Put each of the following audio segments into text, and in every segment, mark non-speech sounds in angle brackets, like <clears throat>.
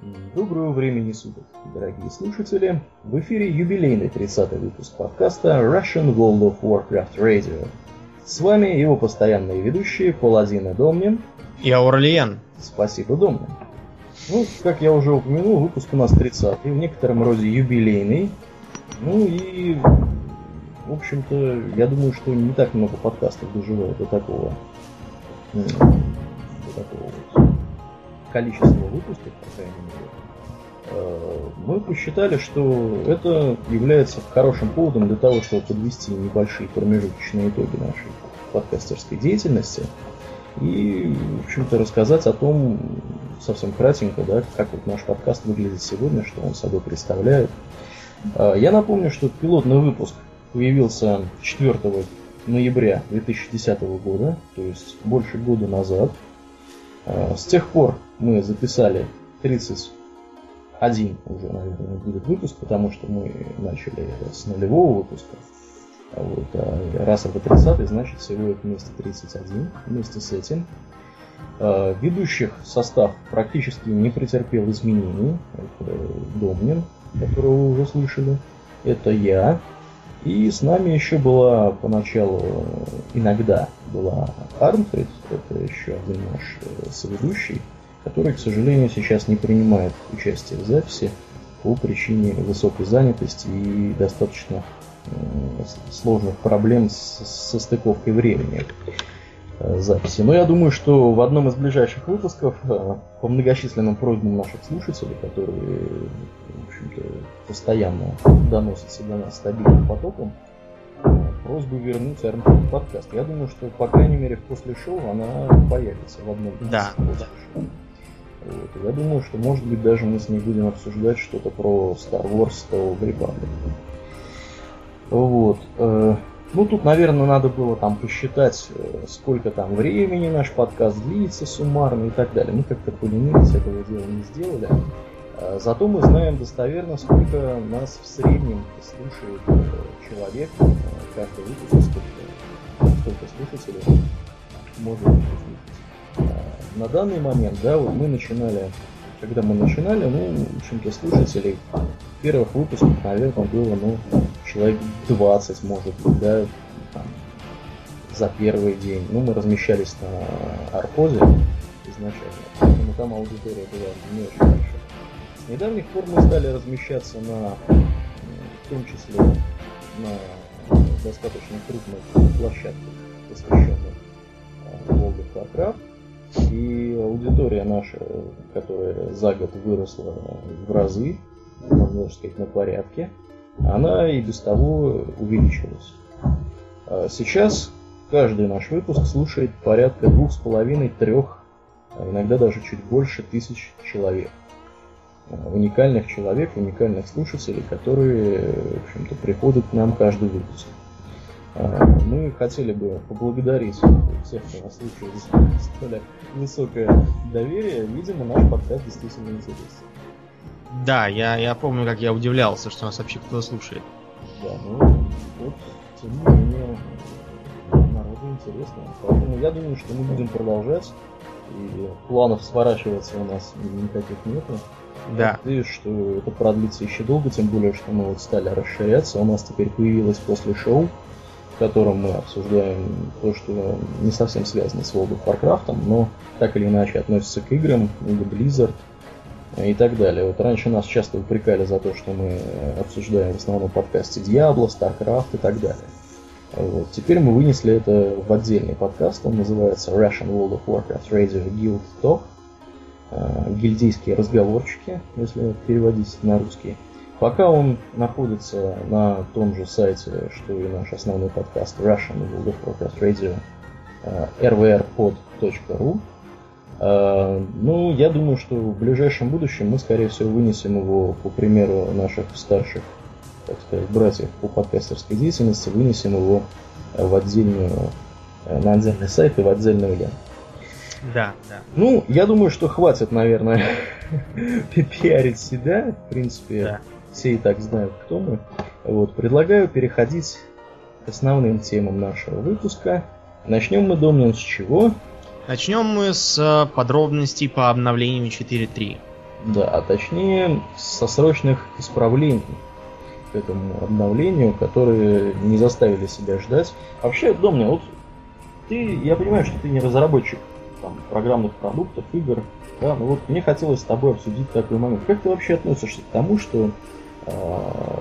Доброго времени суток, дорогие слушатели. В эфире юбилейный 30-й выпуск подкаста Russian World of Warcraft Radio. С вами его постоянные ведущие Паладин и Домнин. И Аурлиен. Спасибо, Домнин. Ну, как я уже упомянул, выпуск у нас 30-й, в некотором роде юбилейный. Ну и, в общем-то, я думаю, что не так много подкастов доживает до такого, до такого количество выпусков, по крайней мере, э, мы посчитали, что это является хорошим поводом для того, чтобы подвести небольшие промежуточные итоги нашей подкастерской деятельности и, в общем-то, рассказать о том, совсем кратенько, да, как вот наш подкаст выглядит сегодня, что он собой представляет. Э, я напомню, что пилотный выпуск появился 4 ноября 2010 года, то есть больше года назад. Э, с тех пор мы записали 31 уже, наверное, будет выпуск, потому что мы начали с нулевого выпуска. А вот, а раз это 30 значит всего это вместе 31. Вместе с этим э, ведущих состав практически не претерпел изменений. Это Домнин, которого вы уже слышали. Это я. И с нами еще была поначалу иногда была Арнфрид, это еще один наш э, соведущий который, к сожалению, сейчас не принимает участие в записи по причине высокой занятости и достаточно сложных проблем со стыковкой времени. э, записи. Но я думаю, что в одном из ближайших выпусков э, по многочисленным просьбам наших слушателей, которые, в общем-то, постоянно доносятся до нас стабильным потоком, э, просьбу вернуть Армфилд подкаст. Я думаю, что, по крайней мере, после шоу она появится в одном из да. шоу. Вот. Я думаю, что может быть даже мы с ней будем обсуждать что-то про Star Wars Old Republic. Вот. Э, ну, тут, наверное, надо было там посчитать, э, сколько там времени наш подкаст длится суммарно и так далее. Мы как-то поленились, этого дела не сделали. Э, зато мы знаем достоверно, сколько нас в среднем слушает человек. Каждый выпуск, сколько, сколько слушателей может слушать на данный момент, да, вот мы начинали, когда мы начинали, ну, в общем-то, слушателей первых выпусков, наверное, было, ну, человек 20, может быть, да, там, за первый день. Ну, мы размещались на Архозе изначально, поэтому там аудитория была не очень большая. С недавних пор мы стали размещаться на, в том числе, на достаточно крупных площадках, посвященных World of Warcraft. И аудитория наша, которая за год выросла в разы, можно сказать, на порядке, она и без того увеличилась. А сейчас каждый наш выпуск слушает порядка двух с половиной, трех, а иногда даже чуть больше тысяч человек. А, уникальных человек, уникальных слушателей, которые, в общем-то, приходят к нам каждый выпуск. Мы хотели бы поблагодарить всех, кто нас слушает за столь высокое доверие. Видимо, наш подкаст действительно интересен. Да, я, я помню, как я удивлялся, что нас вообще кто-то слушает. Да, ну вот, тем не менее, народу интересно. Поэтому я думаю, что мы будем продолжать. И планов сворачиваться у нас никаких нету. Да. Надеюсь, что это продлится еще долго, тем более, что мы вот стали расширяться. У нас теперь появилось после шоу в котором мы обсуждаем то, что не совсем связано с World of Warcraft, но так или иначе относится к играм, или Blizzard и так далее. Вот раньше нас часто упрекали за то, что мы обсуждаем в основном подкасте Diablo, StarCraft и так далее. Вот. Теперь мы вынесли это в отдельный подкаст, он называется Russian World of Warcraft Radio Guild Talk. Гильдейские разговорчики, если переводить на русский. Пока он находится на том же сайте, что и наш основной подкаст Russian World of Warcraft Radio, rvrpod.ru. Э, э, ну, я думаю, что в ближайшем будущем мы, скорее всего, вынесем его, по примеру наших старших, так сказать, братьев по подкастерской деятельности, вынесем его в отдельную, э, на отдельный сайт и в отдельную ленту. Да, да. Ну, я думаю, что хватит, наверное, <laughs> пиарить себя. В принципе, да все и так знают, кто мы. Вот, предлагаю переходить к основным темам нашего выпуска. Начнем мы, Домнин, с чего? Начнем мы с э, подробностей по обновлению 4.3. Да, а точнее со срочных исправлений к этому обновлению, которые не заставили себя ждать. Вообще, Домни, вот ты, я понимаю, что ты не разработчик там, программных продуктов, игр, да, но вот мне хотелось с тобой обсудить такой момент. Как ты вообще относишься к тому, что э,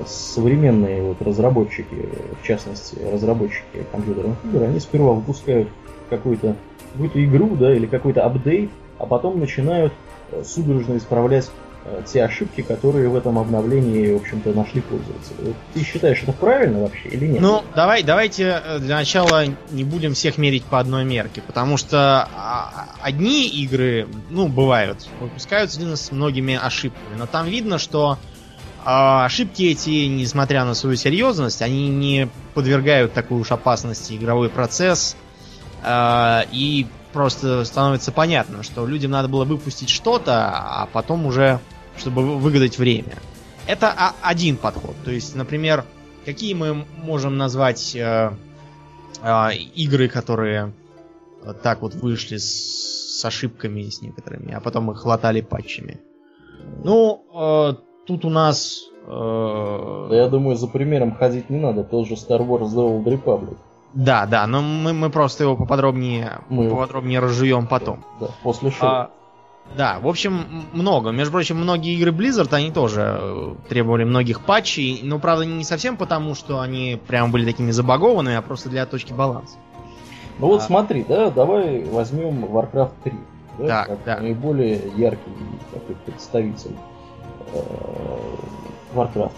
современные вот разработчики, в частности разработчики компьютерных игр, они сперва выпускают какую-то какую-то игру, да, или какой-то апдейт, а потом начинают э, судорожно исправлять э, те ошибки, которые в этом обновлении, в общем-то, нашли пользователи. Ты считаешь, это правильно вообще или нет? Ну, давай, давайте э, для начала не будем всех мерить по одной мерке, потому что а, одни игры, ну, бывают, выпускаются с многими ошибками, но там видно, что а, ошибки эти, несмотря на свою серьезность, они не подвергают такой уж опасности игровой процесс, и просто становится понятно, что людям надо было выпустить что-то, а потом уже, чтобы выгадать время. Это один подход. То есть, например, какие мы можем назвать э, э, игры, которые так вот вышли с, с ошибками с некоторыми, а потом их латали патчами. Ну, э, тут у нас... Э... Да я думаю, за примером ходить не надо. Тот же Star Wars The Old Republic. Да, да, но мы, мы просто его поподробнее, мы поподробнее разжуем потом. Да, после шоу. А, да, в общем, много. Между прочим, многие игры Blizzard, они тоже э, требовали многих патчей. Но, правда, не совсем потому, что они прям были такими забагованными, а просто для точки баланса. Ну вот а... смотри, да, давай возьмем Warcraft 3. Да, так, как да. наиболее яркий такой представитель э, Warcraft.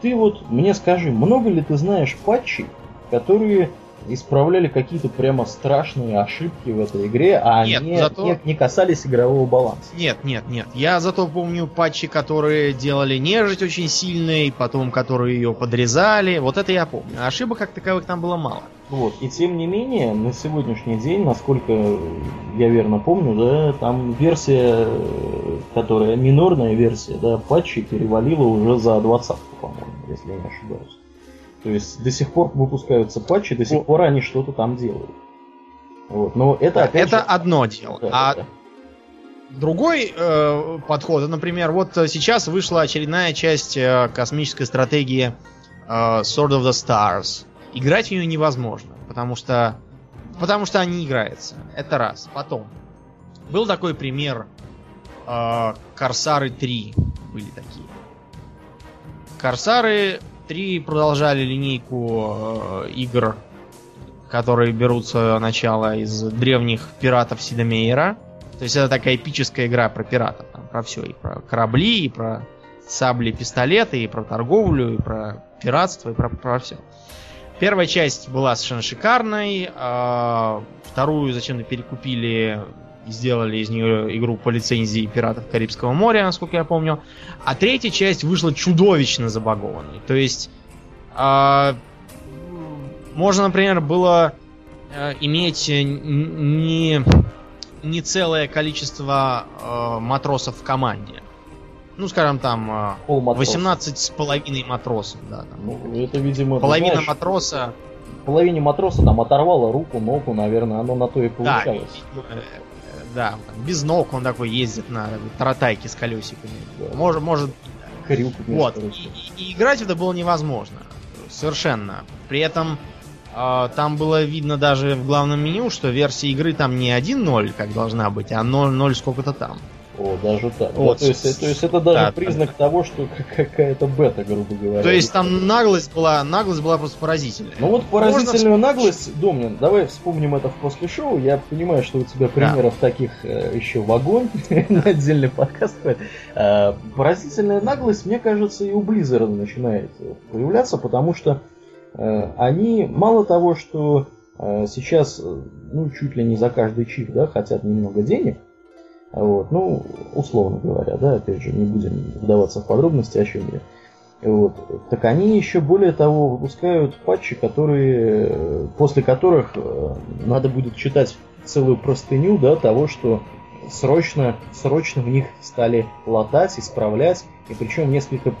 Ты вот мне скажи, много ли ты знаешь патчей, которые исправляли какие-то прямо страшные ошибки в этой игре, а нет, они зато... не, не касались игрового баланса. Нет, нет, нет. Я зато помню патчи, которые делали нежить очень сильной, потом которые ее подрезали. Вот это я помню. А ошибок как таковых там было мало. Вот. И тем не менее, на сегодняшний день, насколько я верно помню, да, там версия, которая минорная версия, да, патчи перевалила уже за двадцатку, по-моему, если я не ошибаюсь. То есть до сих пор выпускаются патчи, до сих пор они что-то там делают. Вот. Но это опять Это же... одно дело. Да, а да. другой э, подход, например, вот сейчас вышла очередная часть э, космической стратегии э, Sword of the Stars. Играть в нее невозможно, потому что потому что они играются. Это раз. Потом был такой пример э, Корсары 3 были такие. Корсары 3 продолжали линейку э, игр, которые берут свое начало из древних пиратов Сидомейра. То есть это такая эпическая игра про пиратов. Там, про все. И про корабли, и про сабли, пистолеты, и про торговлю, и про пиратство, и про, про все. Первая часть была совершенно шикарной. А вторую зачем-то перекупили сделали из нее игру по лицензии пиратов Карибского моря, насколько я помню. А третья часть вышла чудовищно забагованной. То есть э, можно, например, было э, иметь не, не целое количество э, матросов в команде. Ну, скажем, там э, 18 с половиной матросов, да. Там. Ну, это, видимо, Половина знаешь, матроса. Половине матроса там оторвало руку, ногу, наверное, оно на то и получалось. Да, да, без ног он такой ездит на таратайке с колесиками. Может, может. Крюк вот. И, и играть это было невозможно. Совершенно. При этом э, там было видно даже в главном меню, что версия игры там не 1.0, как должна быть, а 0.0 сколько-то там. О, даже так. Вот. Да, то, есть, то есть это даже да, признак да. того, что какая-то бета, грубо говоря. То есть там наглость была, наглость была просто поразительная. Ну вот поразительную Можно... наглость, Домнин, давай вспомним это в после шоу. Я понимаю, что у тебя примеров да. таких э, еще вагон <laughs> на отдельный подкаст. Э, поразительная наглость, мне кажется, и у Blizzard начинает появляться, потому что э, они мало того, что э, сейчас, э, ну, чуть ли не за каждый чих, да, хотят немного денег, вот, ну, условно говоря, да, опять же, не будем вдаваться в подробности, о чем я. Вот. Так они еще более того выпускают патчи, которые, после которых э, надо будет читать целую простыню да, того, что срочно, срочно в них стали латать, исправлять, и причем несколько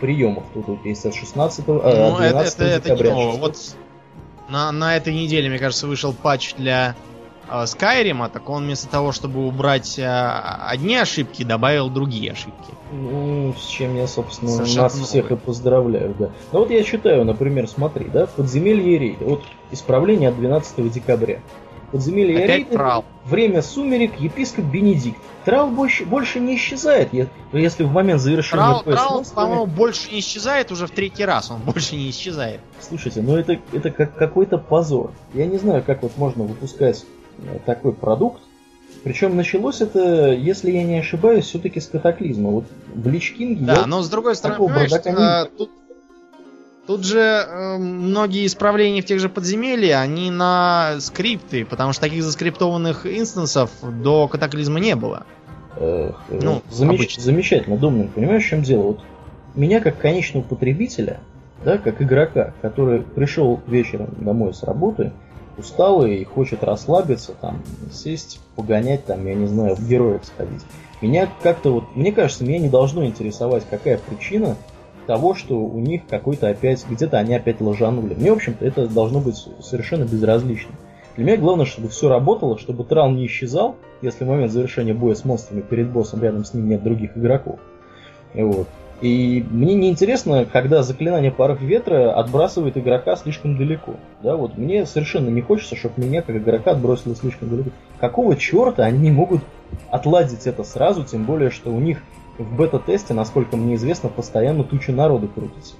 приемов тут вот есть от 16 э, ну, 12 это, это, декабря. Это не Вот на, на этой неделе, мне кажется, вышел патч для Скайрима, так он вместо того, чтобы убрать а, одни ошибки, добавил другие ошибки. Ну, с чем я, собственно, Совершенно нас новый. всех и поздравляю, да. Ну вот я читаю, например, смотри, да, подземелье рейда. Вот исправление от 12 декабря. Подземелье Опять рейда. Трал. Время сумерек, епископ Бенедикт. Трал больше, больше не исчезает, если в момент завершения Трал, трал по-моему, больше не исчезает уже в третий раз, он <laughs> больше не исчезает. Слушайте, ну это, это как какой-то позор. Я не знаю, как вот можно выпускать э, такой продукт. Причем началось это, если я не ошибаюсь, все-таки с катаклизма. Вот в Личкинге... Да, но с другой стороны, понимаешь, а, тут, тут же э, многие исправления в тех же подземельях, они на скрипты, потому что таких заскриптованных инстансов до катаклизма не было. Э, ну, замеч... Замечательно, Домнин, понимаешь, в чем дело? Вот меня как конечного потребителя, да, как игрока, который пришел вечером домой с работы, усталый и хочет расслабиться, там, сесть, погонять, там, я не знаю, в героев сходить. Меня как-то вот, мне кажется, меня не должно интересовать, какая причина того, что у них какой-то опять, где-то они опять ложанули. Мне, в общем-то, это должно быть совершенно безразлично. Для меня главное, чтобы все работало, чтобы трал не исчезал, если в момент завершения боя с монстрами перед боссом рядом с ним нет других игроков. Вот. И мне не интересно, когда заклинание порыв ветра отбрасывает игрока слишком далеко. Да, вот мне совершенно не хочется, чтобы меня как игрока отбросило слишком далеко. Какого черта они могут отладить это сразу, тем более, что у них в бета-тесте, насколько мне известно, постоянно туча народу крутится.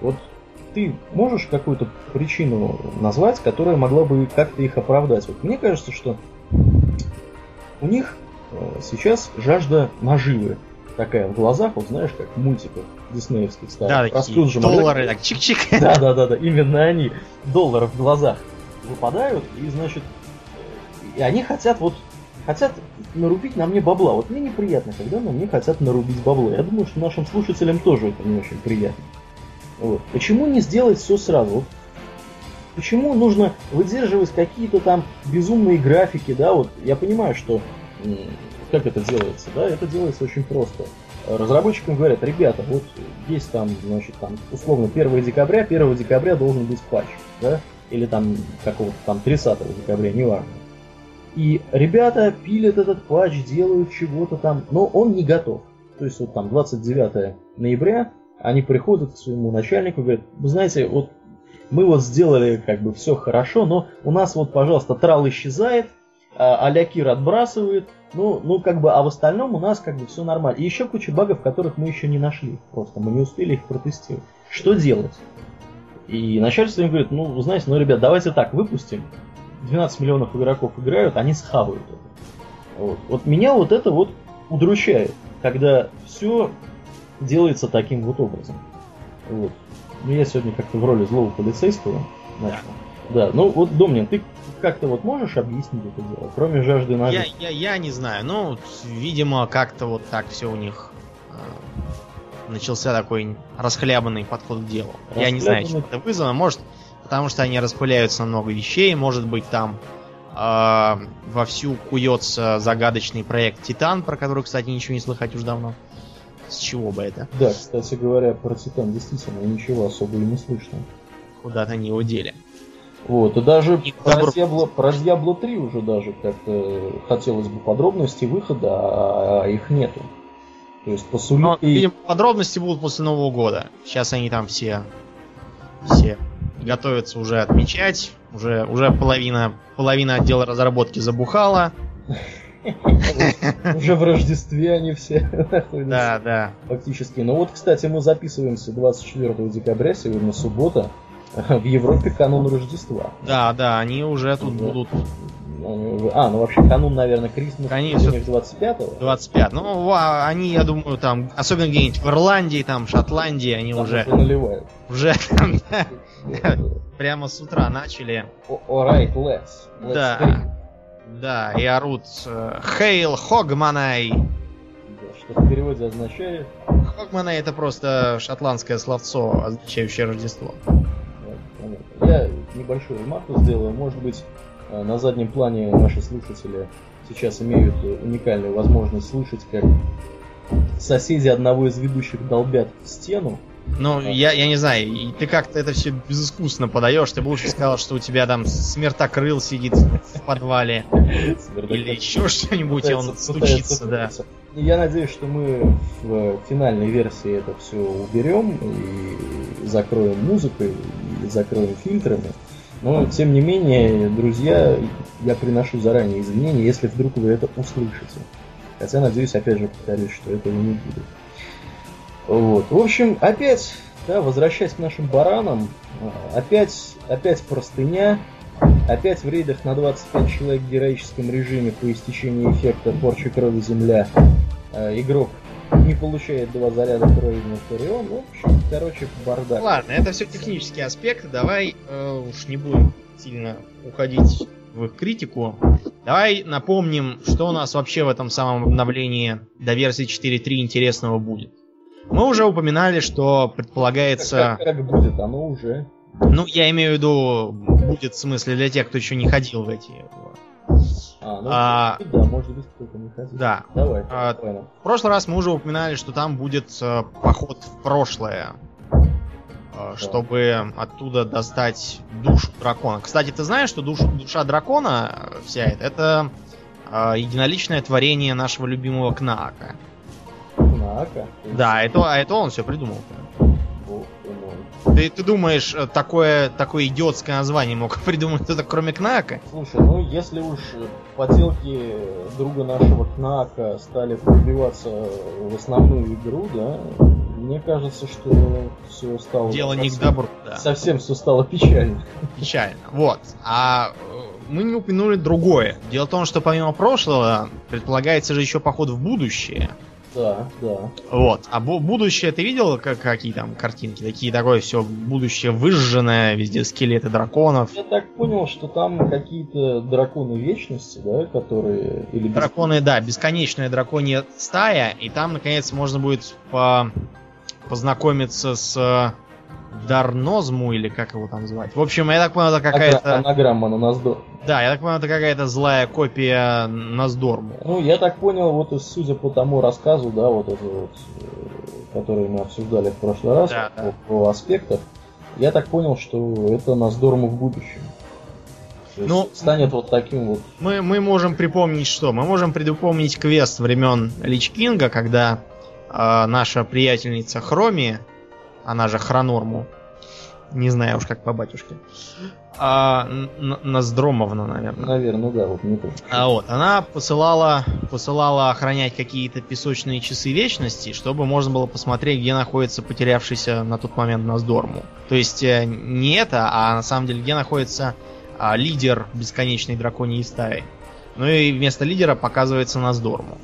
Вот ты можешь какую-то причину назвать, которая могла бы как-то их оправдать? Вот мне кажется, что у них э, сейчас жажда наживы такая в глазах, вот знаешь, как в мультиках диснеевских старых. Да, такие доллары, так чик-чик. Да, да, да, да, именно они, доллары в глазах выпадают, и, значит, и они хотят вот, хотят нарубить на мне бабла. Вот мне неприятно, когда на мне хотят нарубить бабло. Я думаю, что нашим слушателям тоже это не очень приятно. Вот. Почему не сделать все сразу? Вот почему нужно выдерживать какие-то там безумные графики, да, вот я понимаю, что как это делается, да, это делается очень просто. Разработчикам говорят, ребята, вот есть там, значит, там, условно, 1 декабря, 1 декабря должен быть патч, да, или там какого-то там 30 декабря, неважно. И ребята пилят этот патч, делают чего-то там, но он не готов. То есть вот там 29 ноября они приходят к своему начальнику и говорят, вы знаете, вот мы вот сделали как бы все хорошо, но у нас вот, пожалуйста, трал исчезает, а Алякир отбрасывает, ну, ну, как бы, а в остальном у нас как бы все нормально. И еще куча багов, которых мы еще не нашли. Просто мы не успели их протестировать. Что делать? И начальство им говорит, ну, знаете, ну, ребят, давайте так, выпустим. 12 миллионов игроков играют, они схавают это. Вот. вот меня вот это вот удручает, когда все делается таким вот образом. Вот. Ну, я сегодня как-то в роли злого полицейского начал. Да, ну вот, Домнин, ты как-то вот можешь объяснить это дело, кроме жажды нажить? Я, я, я не знаю, ну, видимо, как-то вот так все у них э, начался такой расхлябанный подход к делу. Я не знаю, чем это вызвано, может, потому что они распыляются на много вещей, может быть, там э, вовсю куется загадочный проект Титан, про который, кстати, ничего не слыхать уже давно. С чего бы это? Да, кстати говоря, про Титан действительно ничего особо и не слышно. Куда-то они его дели. Вот, и даже и про, Diablo, про Diablo 3 уже даже как-то хотелось бы подробностей выхода, а, их нету. То есть посулить... Но, видимо, подробности будут после Нового года. Сейчас они там все, все готовятся уже отмечать. Уже, уже половина, половина отдела разработки забухала. <laughs> Уже в Рождестве они все <laughs> находятся. Да, да. Фактически. Ну вот, кстати, мы записываемся 24 декабря, сегодня суббота. <laughs> В Европе канун Рождества. Да, да, они уже тут да. будут. А, ну вообще канун, наверное, Крисмас они все... 25-го. 25 Ну, они, я думаю, там, особенно где-нибудь в Ирландии, там, Шотландии, они там уже... наливают. Уже там, <laughs> прямо с утра начали. Alright, let's. let's да. Drink. Да, и орут Хейл Хогманай. Что в переводе означает? Хогманай это просто шотландское словцо, означающее Рождество. Я небольшую ремарку сделаю. Может быть, э, на заднем плане наши слушатели сейчас имеют уникальную возможность слышать, как соседи одного из ведущих долбят в стену. Ну, я, я не знаю, и ты как-то это все безыскусно подаешь. Ты бы лучше сказал, что у тебя там смертокрыл сидит в подвале. Или еще что-нибудь, и он стучится, да. Я надеюсь, что мы в финальной версии это все уберем и закроем музыкой, и закроем фильтрами. Но, тем не менее, друзья, я приношу заранее извинения, если вдруг вы это услышите. Хотя, надеюсь, опять же, повторюсь, что этого не будет. Вот. В общем, опять, да, возвращаясь к нашим баранам, а, опять, опять простыня, опять в рейдах на 25 человек в героическом режиме по истечении эффекта порчи крови земля э, игрок не получает два заряда крови вместо Рион. Ну, в общем, короче, бардак. Ладно, это все технические аспекты. Давай э, уж не будем сильно уходить в их критику. Давай напомним, что у нас вообще в этом самом обновлении до версии 4.3 интересного будет. Мы уже упоминали, что предполагается... Как, как будет, оно уже. Ну, я имею в виду, будет в смысле для тех, кто еще не ходил в эти... А, ну, А- да, может быть, кто-то не хотел. Да. Давай, А, понял. В прошлый раз мы уже упоминали, что там будет э, поход в прошлое, э, чтобы оттуда достать душу дракона. Кстати, ты знаешь, что душу, душа дракона э, вся эта, это э, единоличное творение нашего любимого Кнаака. Кнака. Да, это, а это он все придумал. Мой. Ты, ты думаешь, э, такое, такое идиотское название мог <laughs> придумать кто-то, кроме Кнаака? Слушай, ну если уж поделки друга нашего Кнака стали пробиваться в основную игру, да, мне кажется, что все стало... Дело не к добру, да. Совсем все стало печально. Печально. Вот. А э, мы не упомянули другое. Дело в том, что помимо прошлого предполагается же еще поход в будущее. Да, да. Вот. А бу- будущее ты видел, как, какие там картинки? Такие такое все будущее выжженное, везде скелеты драконов. Я так понял, что там какие-то драконы вечности, да, которые... Или Драконы, да, бесконечная драконья стая, и там, наконец, можно будет по- познакомиться с э, Дарнозму, или как его там звать. В общем, я так понял, это какая-то... Анаграмма на нас до. Да, я так понял, это какая-то злая копия Наздорму. Ну, я так понял, вот и судя по тому рассказу, да, вот это вот, э, который мы обсуждали в прошлый раз, Да, да. по аспектах, я так понял, что это Наздорму в будущем. То Ну, станет вот таким вот. Мы, мы можем припомнить что? Мы можем припомнить квест времен Лич Кинга, когда э, наша приятельница Хроми, она же Хронорму, не знаю уж как по батюшке, а, Ноздромовна, наверное. Наверное, да, вот не помню. А вот, она посылала, посылала охранять какие-то песочные часы вечности, чтобы можно было посмотреть, где находится потерявшийся на тот момент Наздорму. То есть э, не это, а на самом деле, где находится а, лидер бесконечной драконьей стаи. Ну и вместо лидера показывается Наздорму.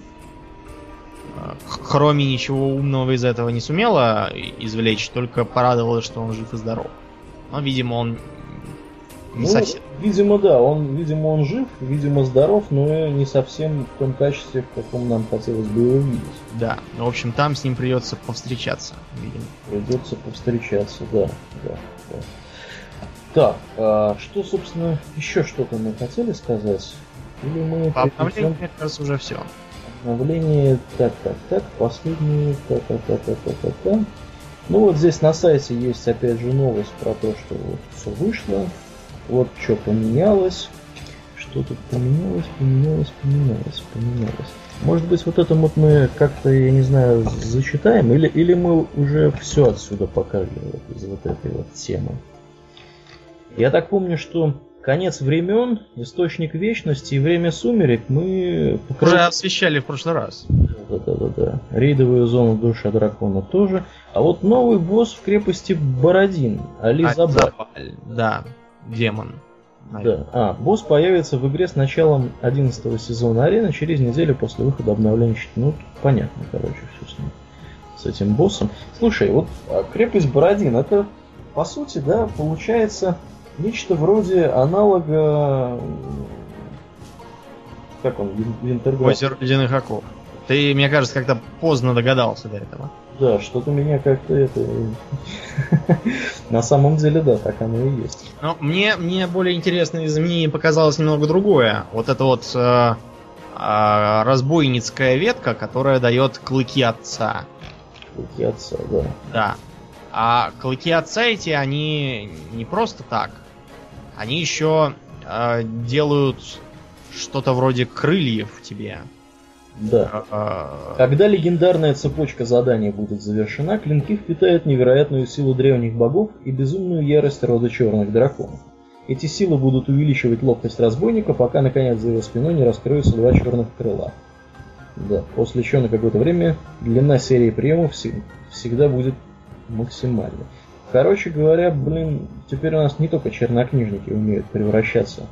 Хроми ничего умного из этого не сумела извлечь, только порадовалась, что он жив и здоров. Но, видимо, он не Ну, совсем. видимо, да, он, видимо, он жив, видимо, здоров, но не совсем в том качестве, в каком нам хотелось бы его видеть. Да, в общем, там с ним придется повстречаться, видимо. Придется повстречаться, да, да, да. Так, а что, собственно, еще что-то мы хотели сказать? Или мы По обновлению, мне кажется, уже все. К обновлению? Так, так, так, последнее, так, так, так, так, так, так, так. Ну вот здесь на сайте есть опять же новость про то, что вот все вышло, вот что поменялось, что тут поменялось, поменялось, поменялось, поменялось. Может быть, вот это вот мы как-то, я не знаю, зачитаем, или, или мы уже все отсюда покажем вот из вот этой вот темы. Я так помню, что конец времен, источник вечности и время сумерек мы Уже освещали в прошлый раз. да-да-да. Рейдовую зону душа дракона тоже. А вот новый босс в крепости Бородин, Али Забаль. Да, демон. Да. А, босс появится в игре с началом 11 сезона арены через неделю после выхода обновления. Ну, понятно, короче, все с ним. С этим боссом. Слушай, вот а, крепость Бородин, это по сути, да, получается нечто вроде аналога. Как он, Вин- Винтерград? Озеро ледяных оков. Ты, мне кажется, как-то поздно догадался до этого. Да, что-то меня как-то это... <laughs> На самом деле, да, так оно и есть. Но мне, мне более интересно из изменений показалось немного другое. Вот это вот э, э, разбойницкая ветка, которая дает клыки отца. Клыки отца, да. Да. А клыки отца эти, они не просто так. Они еще э, делают что-то вроде крыльев тебе. Да. Э, Когда легендарная цепочка заданий будет завершена, клинки впитают невероятную силу древних богов и безумную ярость рода черных драконов. Эти силы будут увеличивать ловкость разбойника, пока наконец за его спиной не раскроются два черных крыла. Да, после чего на какое-то время длина серии приемов всег- всегда будет максимальной. Короче говоря, блин, теперь у нас не только чернокнижники умеют превращаться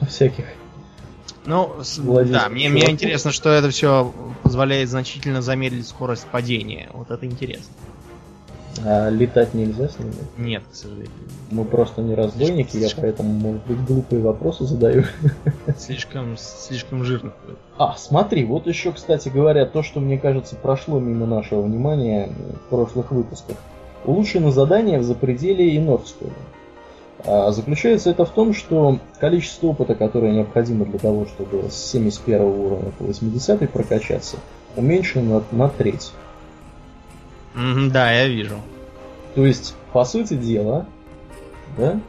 во всяких Ну, да, мне, мне интересно, что это все позволяет значительно замедлить скорость падения. Вот это интересно. А летать нельзя с ними? Нет, к сожалению. Мы просто не разбойники, я поэтому, может быть, глупые вопросы задаю. Слишком, слишком жирно. А, смотри, вот еще, кстати говоря, то, что, мне кажется, прошло мимо нашего внимания в прошлых выпусках. Улучшено задание в запределе и Нордскола. А, заключается это в том, что количество опыта, которое необходимо для того, чтобы с 71 уровня по 80 прокачаться, уменьшено на треть. Да, я вижу. То есть, по сути дела, да,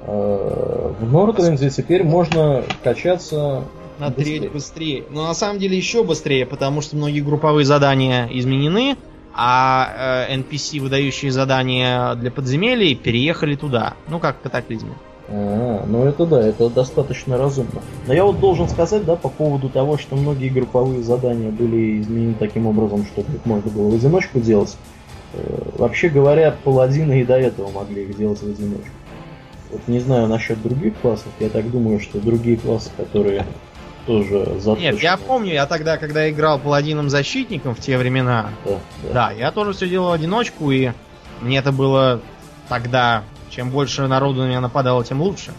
э, в Нордренде теперь можно качаться На Быстрее. треть быстрее. Но на самом деле еще быстрее, потому что многие групповые задания изменены, а э, NPC, выдающие задания для подземелий, переехали туда. Ну, как в катаклизме. А, ну это да, это достаточно разумно. Но я вот должен сказать, да, по поводу того, что многие групповые задания были изменены таким образом, чтобы их можно было в одиночку делать. Э, Вообще говоря, паладины и до этого могли их делать в одиночку. Вот не знаю насчет других классов, я так думаю, что другие классы, которые тоже заточены. Нет, я помню, я тогда, когда играл паладином-защитником в те времена, Да, да. да, я тоже все делал в одиночку, и мне это было тогда, чем больше народу на меня нападало, тем лучше.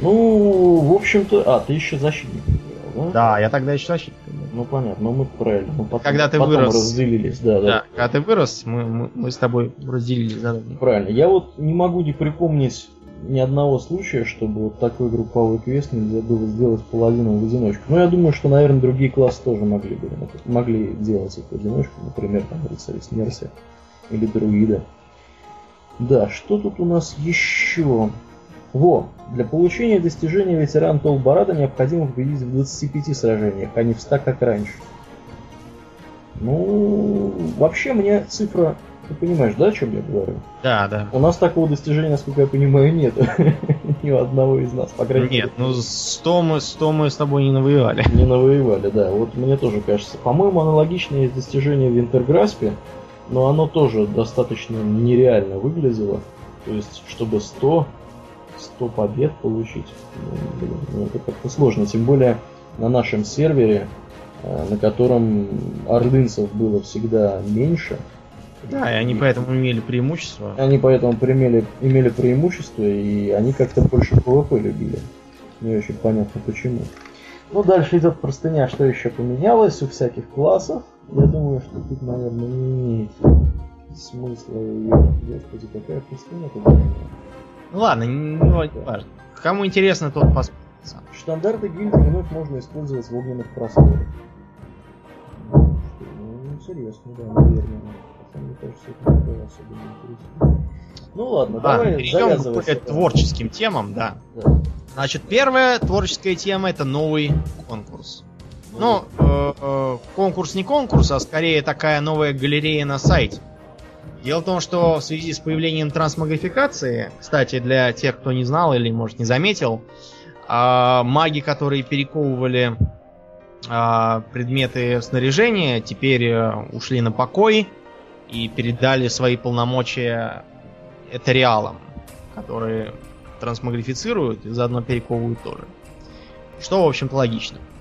Ну, в общем-то, а, ты еще защитник играл, да? Да, я тогда еще защитником был. Ну понятно, ну мы правильно. Мы потом, Когда ты потом вырос. разделились, да, да. Да, когда ты вырос, мы, мы, мы с тобой разделили задание. Правильно. Я вот не могу не припомнить ни одного случая, чтобы вот такой групповой квест нельзя было сделать половину в одиночку. Но я думаю, что, наверное, другие классы тоже могли бы могли делать их в одиночку, например, там рыцари смерти или друида. Да, что тут у нас еще? Во, для получения достижения ветеран Толбарада необходимо победить в 25 сражениях, а не в 100, как раньше. Ну, вообще мне цифра... Ты понимаешь, да, о чем я говорю? Да, да. У нас такого достижения, насколько я понимаю, нет. <laughs> Ни у одного из нас, по крайней Нет, ну 100 мы, 100 мы с тобой не навоевали. Не навоевали, да. Вот мне тоже кажется. По-моему, аналогичное есть достижение в Винтерграспе, но оно тоже достаточно нереально выглядело. То есть, чтобы 100, 100 побед получить, ну, блин, ну, это как-то сложно. Тем более на нашем сервере, э, на котором ордынцев было всегда меньше, Да, и они поэтому имели преимущество. Они поэтому имели, имели преимущество, и они как-то больше PvP любили. Не очень понятно почему. Ну, дальше идет простыня, что еще поменялось у всяких классов. Я думаю, что тут, наверное, не имеет смысла ее... Господи, какая простыня тут. Ну ладно, не, важно. Кому интересно, тот посмотрит. Штандарты гильдии вновь можно использовать в огненных просторах. Ну, интересно, да, наверное. Мне кажется, это не было особенно интересно. Ну ладно, Ладно, давай перейдем к более творческим темам, да. Да. Значит, первая творческая тема это новый конкурс. Ну, э, э, конкурс не конкурс, а скорее такая новая галерея на сайте. Дело в том, что в связи с появлением трансмагрификации, кстати, для тех, кто не знал или, может, не заметил, а, маги, которые перековывали а, предметы снаряжения, теперь э, ушли на покой и передали свои полномочия этериалам, которые трансмагрифицируют и заодно перековывают тоже. Что, в общем-то, логично. А,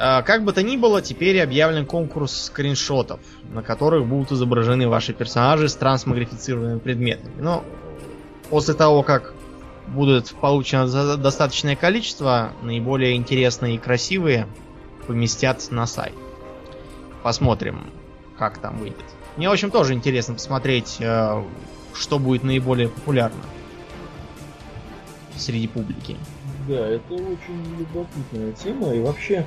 Как бы то ни было, теперь объявлен конкурс скриншотов, на которых будут изображены ваши персонажи с трансмагрифицированными предметами. Но после того, как будет получено достаточное количество, наиболее интересные и красивые поместят на сайт. Посмотрим, как там выйдет. Мне, в общем, тоже интересно посмотреть, э, что будет наиболее популярно среди публики. Да, это очень любопытная тема, и вообще,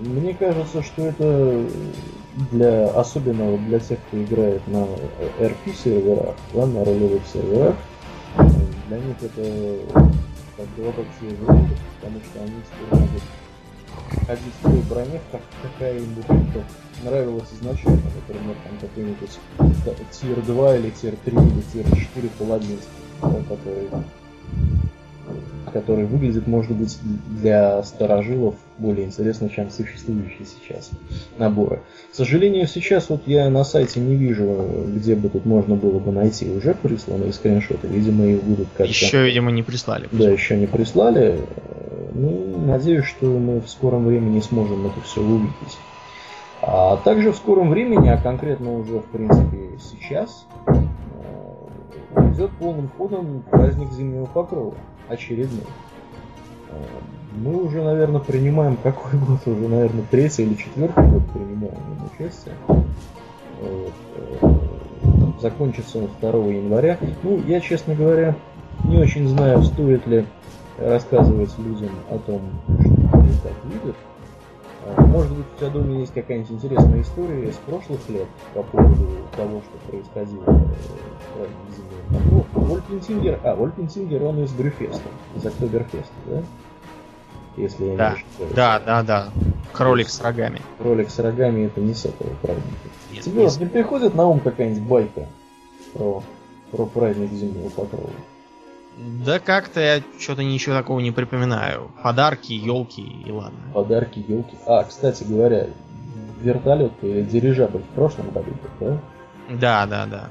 мне кажется, что это для особенного для тех, кто играет на RP серверах, да, на ролевых серверах, для них это как свежего воздуха, потому что они теперь могут ходить в той броне, как, какая им бы нравилась изначально. Например, там какой-нибудь тир 2 или тир 3 или тир 4 паладинский, да, который который выглядит, может быть, для старожилов более интересно, чем существующие сейчас наборы. К сожалению, сейчас вот я на сайте не вижу, где бы тут можно было бы найти уже присланные скриншоты. Видимо, их будут как-то... Еще, видимо, не прислали. Да, еще не прислали. Ну, надеюсь, что мы в скором времени сможем это все увидеть. А также в скором времени, а конкретно уже, в принципе, сейчас, э, идет полным ходом праздник зимнего покрова очередной. Э, мы уже, наверное, принимаем какой год, уже, наверное, третий или четвертый год принимаем участие. Вот. Э, закончится он 2 января. Ну, я, честно говоря, не очень знаю, стоит ли рассказывать людям о том, что они так видят. Э, может быть, у тебя дома есть какая-нибудь интересная история из прошлых лет по поводу того, что происходило в праздник зимнего Вольфенсингер, а, Вольфенсингер, он из Брюфеста, из Октоберфеста, да? Если я да. не ошибаюсь. Да, да, да. Кролик с рогами. Кролик с рогами это не с этого праздника. Нет, Тебе не, не приходит на ум какая-нибудь байка про, про праздник зимнего покрова? Да как-то я что-то ничего такого не припоминаю. Подарки, елки и ладно. Подарки, елки. А, кстати говоря, вертолет или дирижабль в прошлом году, да? Да, да, да.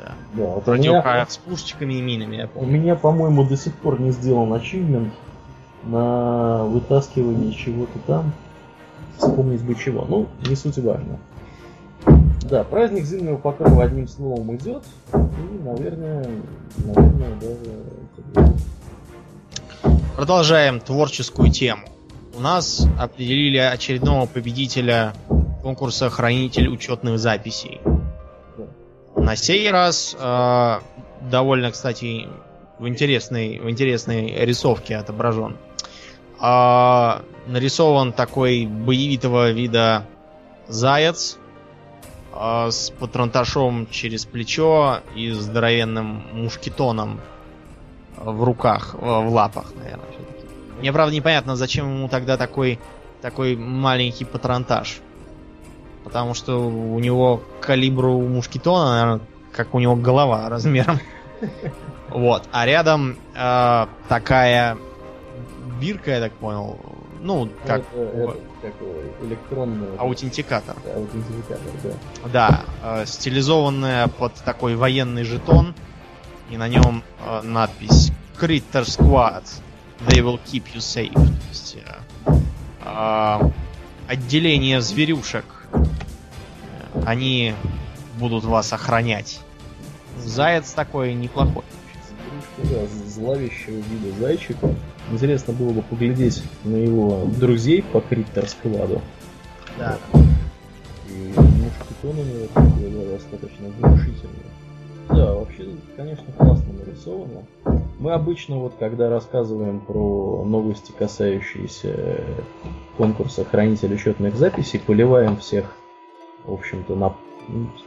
Да, да вот Противка меня, с пушечками и минами, я помню. У меня, по-моему, до сих пор не сделан ачивмент на вытаскивание чего-то там. Вспомнить бы чего. Ну, не суть важно. Да, праздник зимнего покрова одним словом идет. И, наверное, наверное, даже... Продолжаем творческую тему. У нас определили очередного победителя конкурса «Хранитель учетных записей». На сей раз э, довольно, кстати, в интересной, в интересной рисовке отображен. Э, нарисован такой боевитого вида заяц э, с патронташом через плечо и здоровенным мушкетоном в руках, в лапах, наверное. Мне, правда, непонятно, зачем ему тогда такой, такой маленький патронтаж. Потому что у него калибру мушкетона, наверное, как у него голова <laughs> размером. Вот. А рядом э, такая бирка, я так понял. Ну, как... Это, это электронный... Аутентикатор. Да, аутентификатор, да. Да, э, стилизованная под такой военный жетон. И на нем э, надпись Critter Squad. They will keep you safe. То есть, э, э, отделение зверюшек они будут вас охранять. Заяц такой неплохой. Да, зловещего вида зайчика. Интересно было бы поглядеть на его друзей по Криттер-складу. Да. И мушкетон у него такой, да, достаточно внушительный. Да, вообще, конечно, классно нарисовано. Мы обычно, вот когда рассказываем про новости, касающиеся конкурса хранителя учетных записей, поливаем всех в общем-то, на,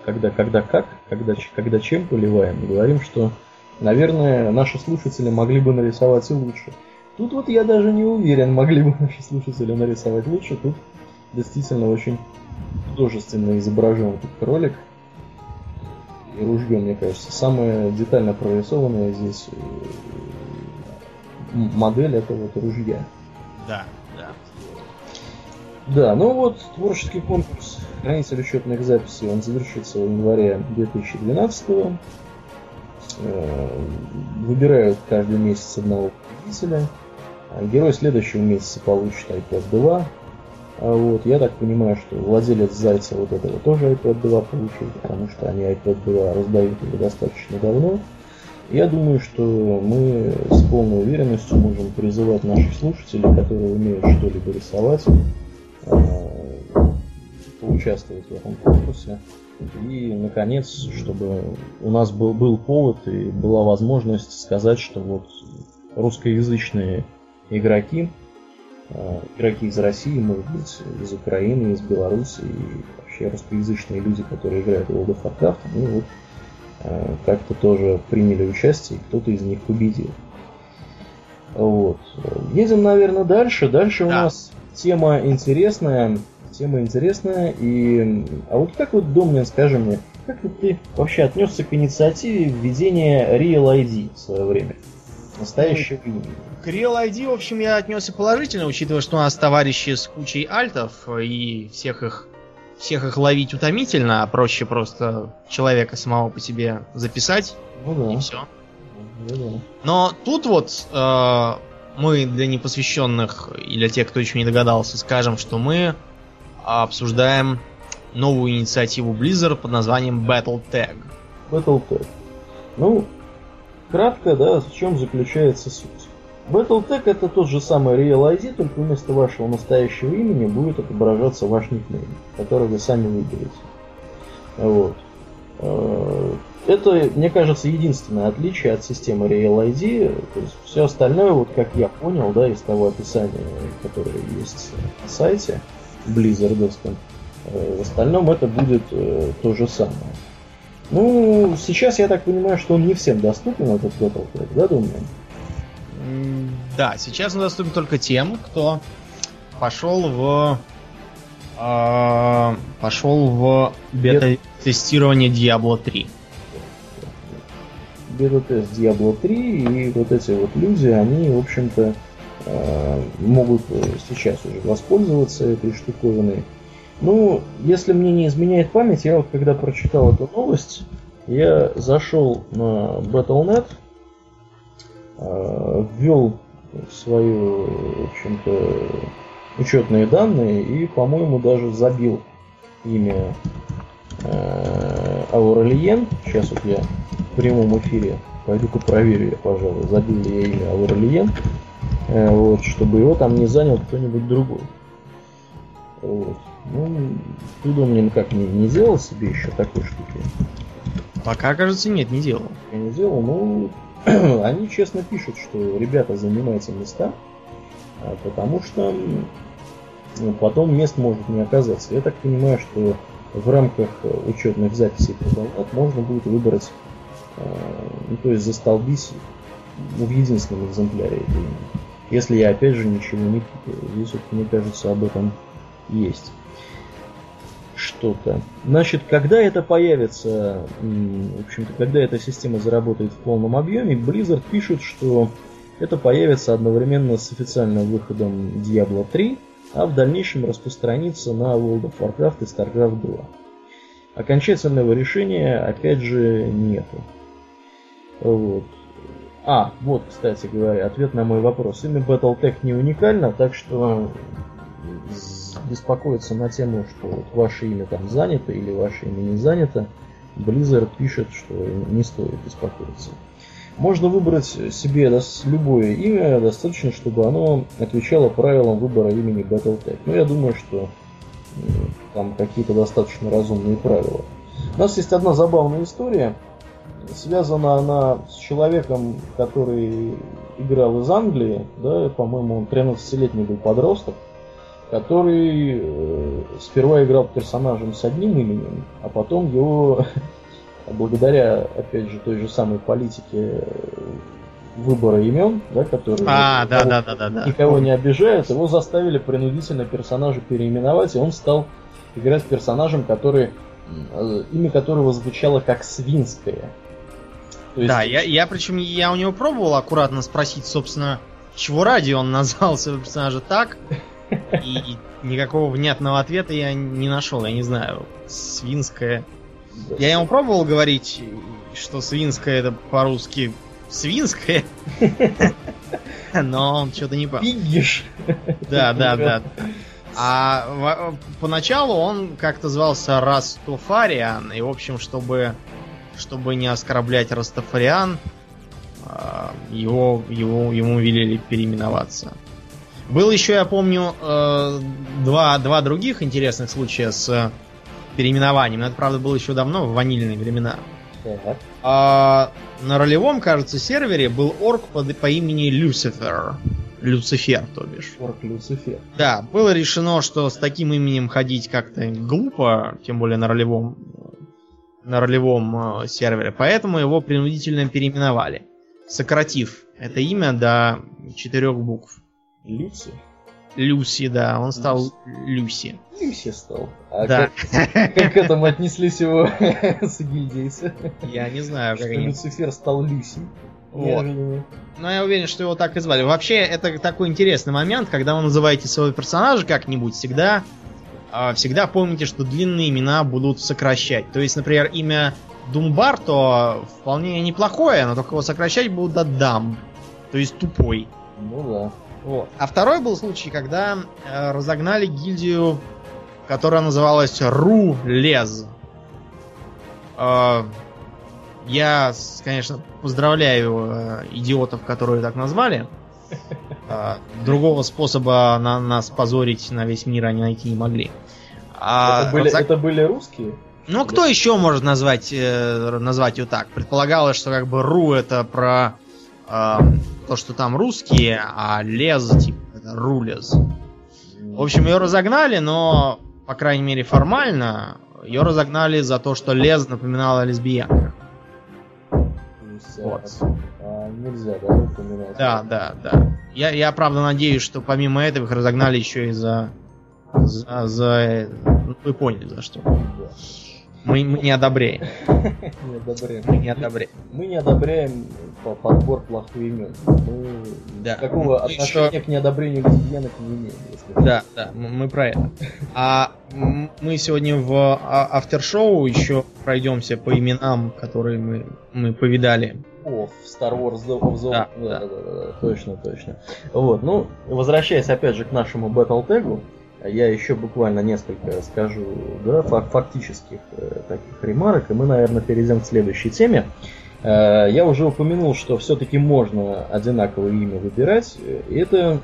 когда, когда как, когда, когда чем поливаем, говорим, что, наверное, наши слушатели могли бы нарисовать и лучше. Тут вот я даже не уверен, могли бы наши слушатели нарисовать лучше. Тут действительно очень художественно изображен этот кролик. И ружье, мне кажется, самая детально прорисованная здесь э, модель этого вот ружья. Да. Да, ну вот творческий конкурс хранитель учетных записей, он завершится в январе 2012 -го. Э, выбирают каждый месяц одного победителя. А герой следующего месяца получит iPad 2. А вот, я так понимаю, что владелец Зайца вот этого тоже iPad 2 получил, потому что они iPad 2 раздают уже достаточно давно. Я думаю, что мы с полной уверенностью можем призывать наших слушателей, которые умеют что-либо рисовать, Э, поучаствовать в этом конкурсе. И, наконец, чтобы у нас был, был повод и была возможность сказать, что вот русскоязычные игроки, игроки из России, может быть, из Украины, из Беларуси и вообще русскоязычные люди, которые играют в World of Warcraft, они вот э, как-то тоже приняли участие, и кто-то из них победил. Вот. Едем, наверное, дальше. Дальше да. у нас тема интересная. Тема интересная. И... А вот как вот, Домнин, скажи мне, как ты вообще отнесся к инициативе введения Real ID в свое время? Настоящего ну, имени. К Real ID, в общем, я отнесся положительно, учитывая, что у нас товарищи с кучей альтов, и всех их, всех их ловить утомительно, а проще просто человека самого по себе записать, ну, да. и все. Ну, да. Но тут вот э, мы для непосвященных и для тех, кто еще не догадался, скажем, что мы обсуждаем новую инициативу Blizzard под названием Battle Tag. Battle Tag. Ну, кратко, да, в чем заключается суть. Battletech это тот же самый Real ID, только вместо вашего настоящего имени будет отображаться ваш никнейм, который вы сами выберете. Вот. Э, это, мне кажется, единственное отличие от системы Real ID. То есть все остальное, вот как я понял, да, из того описания, которое есть на сайте Blizzardовском, э, в остальном это будет э, то же самое. Ну, сейчас я так понимаю, что он не всем доступен, этот Battletech, да, думаю? Да, сейчас он доступен только тем, кто пошел в э, пошел в бета-тестирование Diablo 3. Бета-тест Diablo 3 и вот эти вот люди, они, в общем-то, э, могут сейчас уже воспользоваться этой штуковиной. Ну, если мне не изменяет память, я вот когда прочитал эту новость, я зашел на Battle.net, э, ввел свои, в общем-то, учетные данные и, по-моему, даже забил имя Ауралиен. Сейчас вот я в прямом эфире пойду-ка проверю я, пожалуй, забил ли я имя Ауралиен, э, вот, чтобы его там не занял кто-нибудь другой. Вот. Ну, ты, думаю, никак не, не сделал себе еще такой штуки? Пока, кажется, нет, не делал. Я не делал, ну, <clears throat> они честно пишут, что ребята занимаются места, а, потому что ну, потом мест может не оказаться. Я так понимаю, что в рамках учетных записей продолжать можно будет выбрать, а, ну, то есть застолбить в единственном экземпляре. Если я опять же ничего не путаю. Здесь вот, мне кажется, об этом есть что-то. Значит, когда это появится, в общем-то, когда эта система заработает в полном объеме, Blizzard пишет, что это появится одновременно с официальным выходом Diablo 3, а в дальнейшем распространится на World of Warcraft и StarCraft 2. Окончательного решения, опять же, нету. Вот. А, вот, кстати говоря, ответ на мой вопрос. Имя Battletech не уникально, так что беспокоиться на тему, что вот ваше имя там занято или ваше имя не занято, Blizzard пишет, что не стоит беспокоиться. Можно выбрать себе любое имя, достаточно, чтобы оно отвечало правилам выбора имени Battletech. Но я думаю, что там какие-то достаточно разумные правила. У нас есть одна забавная история. Связана она с человеком, который играл из Англии, да, по-моему, он 13-летний был подросток который э, сперва играл персонажем с одним именем, а потом его, <laughs> благодаря, опять же, той же самой политике э, выбора имен, да, которые а, да, да, да, да, да. никого не обижают, его заставили принудительно персонажа переименовать, и он стал играть персонажем, который э, имя которого звучало как свинское. есть... Да, я, я причем я у него пробовал аккуратно спросить, собственно, чего ради он <laughs> назвал своего персонажа так, и никакого внятного ответа я не нашел. Я не знаю, свинское. Я ему пробовал говорить, что свинское это по-русски свинское. <laughs> Но он что-то не понял. Пигиш. <laughs> Да, да, да. А поначалу он как-то звался Растуфариан, и, в общем, чтобы, чтобы не оскорблять Растафариан, а, его, его, ему велели переименоваться. Был еще, я помню, э, два, два других интересных случая с переименованием. это, правда, было еще давно, в ванильные времена. uh А, на ролевом, кажется, сервере был орк по, по имени Люцифер. Люцифер, то бишь. Орк Люцифер. Да, было решено, что с таким именем ходить как-то глупо, тем более на ролевом на ролевом э, сервере, поэтому его принудительно переименовали, сократив это имя до четырех букв. Люси? Люси, да, он стал Люси. Люси стал. А Да. как, как к этому отнеслись его <laughs> сагильдейцы? Я не знаю, как Что они... Люцифер стал Люси. Вот. Неожиданно. Но я уверен, что его так и звали. Вообще, это такой интересный момент, когда вы называете своего персонажа как-нибудь, всегда, а, всегда помните, что длинные имена будут сокращать. То есть, например, имя Думбарто вполне неплохое, но только его сокращать будут до Дам. То есть тупой. Ну да. Вот. А второй был случай, когда э, разогнали гильдию, которая называлась Ру Лез. Э, я, конечно, поздравляю э, идиотов, которые так назвали. Э, другого способа на нас позорить на весь мир они найти не могли. А это, были, разог- это были русские? ну, кто еще может назвать, э, назвать ее так? Предполагалось, что как бы Ру это про э, то, что там русские, а Лез, типа, это Рулез. В общем, ее разогнали, но, по крайней мере, формально ее разогнали за то, что Лез напоминала лесбиянка. Вот. а, нельзя, да, упоминать? Да, да, да. Я, я правда надеюсь, что помимо этого их разогнали еще и за... За... за ну, вы поняли, за что. Да. Мы, мы не одобряем. <laughs> Не одобряем. Мы не одобряем. Мы не одобряем по- подбор плохих имен. Мы Да. никакого Мы отношения еще- к неодобрению лесбиянок не имеем. Если Да, да, мы про это. А мы сегодня в а- автершоу еще пройдемся по именам, которые мы, мы повидали. О, в Star Wars The of the Да, да, да. да, да, да, точно, точно. Вот, ну, возвращаясь опять же к нашему Battletag, я еще буквально несколько скажу, да, фак- фактических э, таких ремарок, и мы, наверное, перейдем к следующей теме. Э, я уже упомянул, что все-таки можно одинаковое имя выбирать, э, и это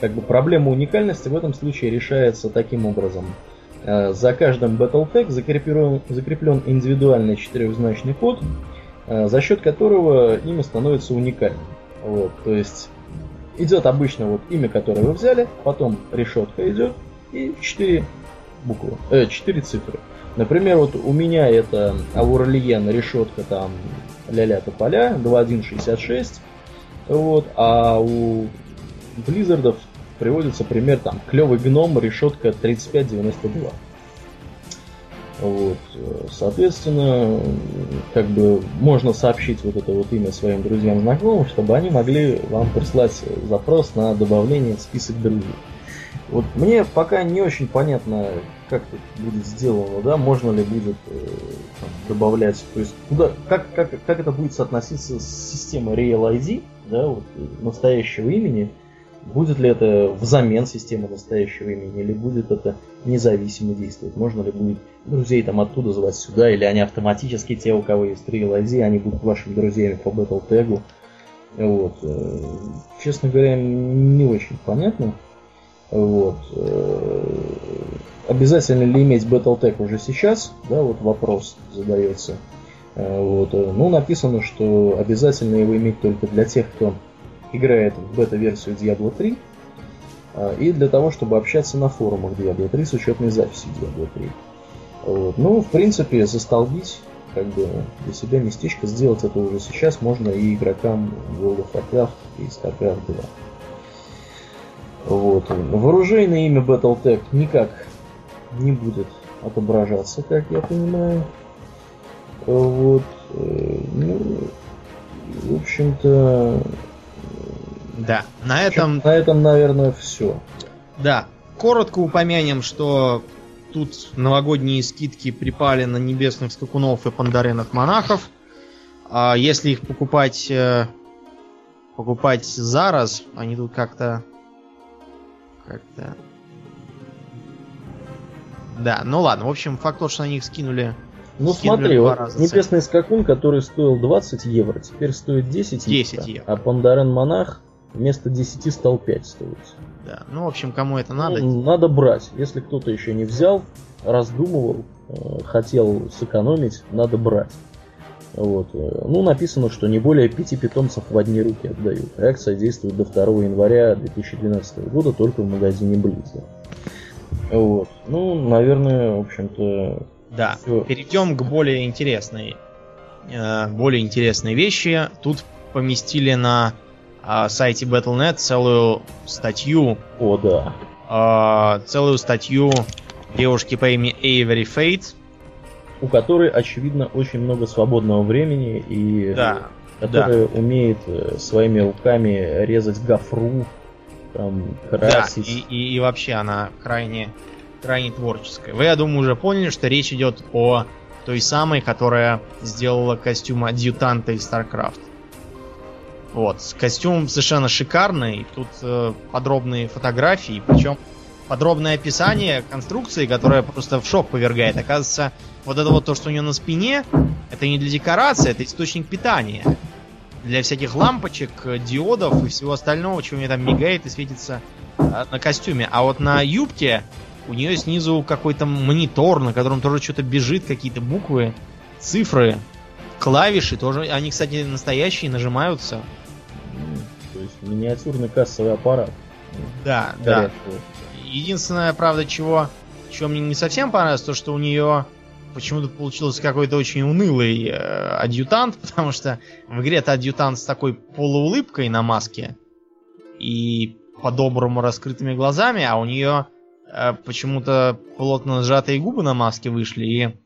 как бы проблема уникальности в этом случае решается таким образом. Э, За каждым Battletag закреплен, закреплен индивидуальный четырехзначный код, э, за счет которого имя становится уникальным. Вот, то есть идет обычно вот имя, которое вы взяли, потом решетка идет и 4 буквы, э, 4 цифры. Например, вот у меня это Ауралиен, решетка там ля-ля тополя, 2166, вот, а у Близзардов приводится пример там клевый гном, решетка 3592. Вот, э, соответственно, как бы можно сообщить вот это вот имя своим друзьям, знакомым, чтобы они могли вам прислать запрос на добавление в список друзей. Вот мне пока не очень понятно, как это будет сделано, да, можно ли будет э, там, добавлять, то есть куда, как, как, как это будет соотноситься с системой Real ID, да, вот, э, настоящего имени, будет ли это взамен системы настоящего имени, или будет это независимо действовать, можно ли будет друзей там оттуда звать сюда, или они автоматически, те, у кого есть Real ID, они будут вашими друзьями по Battletag. Вот. э, Честно говоря, не очень понятно. Вот. э, Обязательно ли иметь Battletech уже сейчас? Да, вот вопрос задается. Э, Вот. э, Ну, написано, что обязательно его иметь только для тех, кто играет в бета-версию Diablo 3, а, и для того, чтобы общаться на форумах Diablo 3 с учетной записью Diablo 3. Вот. Ну, в принципе, застолбить как бы для себя местечко, сделать это уже сейчас можно и игрокам World of Warcraft и StarCraft 2. Вот. В оружейное имя Battletech никак не будет отображаться, как я понимаю. Вот. э, Ну, в общем-то, Да, на этом, на этом, наверное, все. да, коротко упомянем, что тут новогодние скидки припали на небесных скакунов и пандаренных монахов. А если их покупать э, покупать зараз, они тут как-то как-то да, ну ладно, в общем, факт тот, что они их скинули Ну Скинули смотри, вот небесный скакун, который стоил 20 евро, теперь стоит 10, 10 евро. а Пандарен Монах вместо 10 стал 5 стоить. Да, ну, в общем, кому это надо, Ну, надо брать. Если кто-то еще не взял, раздумывал, э, хотел сэкономить, надо брать. Вот. э, Ну, написано, что не более пяти питомцев в одни руки отдают. Акция действует до 2 января 2012 года только в магазине Близа. Вот. Ну, наверное, в общем-то, Да. Всё. Перейдем к более интересной, э, более интересной вещи. Тут поместили на а, сайте Battle.net целую статью, о да. а, целую статью девушки по имени Avery Fate. У которой, очевидно, очень много свободного времени и Да, которая умеет э, своими руками резать гофру, там, да, красить. и, и- и вообще она крайне, крайне творческая. Вы, я думаю, уже поняли, что речь идет о той самой, которая сделала костюм адъютанта из StarCraft. Вот, костюм совершенно шикарный, тут э, подробные фотографии, причем подробное описание конструкции, которая просто в шок повергает. Оказывается, вот это вот то, что у нее на спине, это не для декорации, это источник питания. Для всяких лампочек, диодов и всего остального, чего у нее там мигает и светится э, на костюме. А вот на юбке у нее снизу какой-то монитор, на котором тоже что-то бежит, какие-то буквы, цифры, клавиши тоже. Они, кстати, настоящие, нажимаются. То есть миниатюрный кассовый аппарат. Да, да. Единственное, правда, чего, чего мне не совсем понравилось, то что у нее почему-то получился какой-то очень унылый э, адъютант, <laughs> потому что в игре это адъютант с такой полуулыбкой на маске и по-доброму раскрытыми глазами, а у нее э, почему-то плотно сжатые губы на маске вышли, и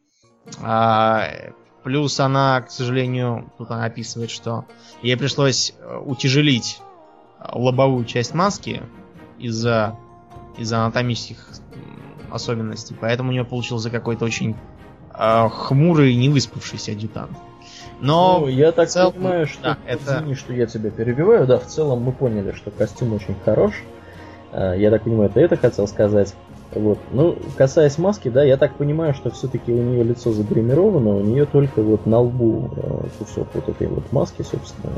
а, плюс она, к сожалению, тут она описывает, что ей пришлось э, утяжелить э, лобовую часть маски из-за из-за анатомических особенностей, поэтому у нее получился какой-то очень э, хмурый, невыспавшийся адъютант. Но Ну, я так целом, понимаю, что... да, это- Извини, что я тебя перебиваю. Да, в целом мы поняли, что костюм очень хорош. А, Я так понимаю, ты это хотел сказать. Вот. Ну, касаясь маски, да, я так понимаю, что все-таки у нее лицо загримировано, у нее только вот на лбу э, кусок вот этой вот маски, собственно,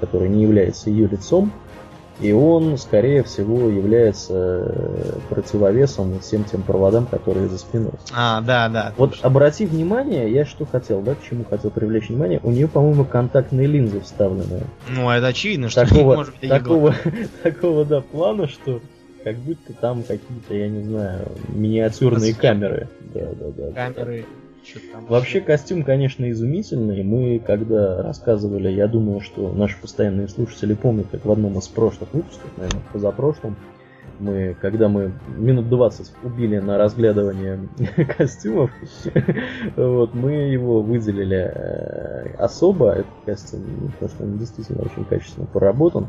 который не является ее лицом. И он, скорее всего, является э, противовесом всем тем проводам, которые за спиной. А, да, да. Вот точно. обрати внимание, я что хотел, да, к чему хотел привлечь внимание, у нее, по-моему, контактные линзы вставлены. Ну, это очевидно, что Такого, может быть такого, <laughs> такого, да, плана, что как будто там какие-то, я не знаю, миниатюрные камеры. Да, да, да, да. камеры. там Вообще костюм, конечно, изумительный. Мы, когда рассказывали, я думаю, что наши постоянные слушатели помнят, как в одном из прошлых выпусков, наверное, позапрошлом, мы, когда мы минут 20 убили на разглядывание <laughs> костюмов, <laughs> вот, мы его выделили э, особо, этот костюм, ну, потому что он действительно очень качественно проработан.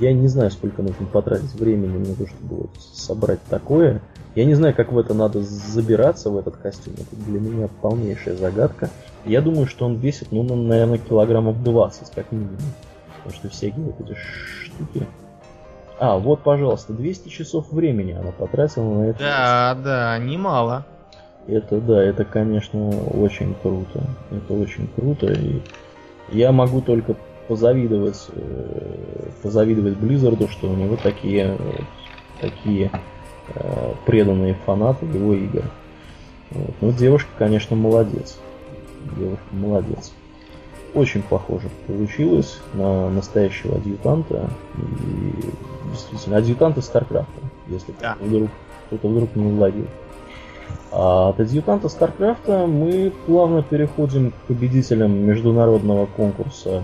Я не знаю, сколько нужно потратить времени на то, чтобы вот собрать такое. Я не знаю, как в это надо забираться, в этот костюм. Это для меня полнейшая загадка. Я думаю, что он весит, ну, наверное, килограммов 20, как минимум. Потому что всякие вот эти штуки. А, вот, пожалуйста, 200 часов времени она потратила на это. Да, да, немало. Это да, это, конечно, очень круто. Это очень круто. И я могу только позавидовать, э, позавидовать Blizzard, что у него такие, вот, такие э, преданные фанаты его игр. Вот. Ну, девушка, конечно, молодец. Девушка молодец. Очень похоже получилось на настоящего адъютанта. И действительно, адъютанта Старкрафта, если Да. вдруг, кто-то вдруг не уловил. А от адъютанта Старкрафта мы плавно переходим к победителям международного конкурса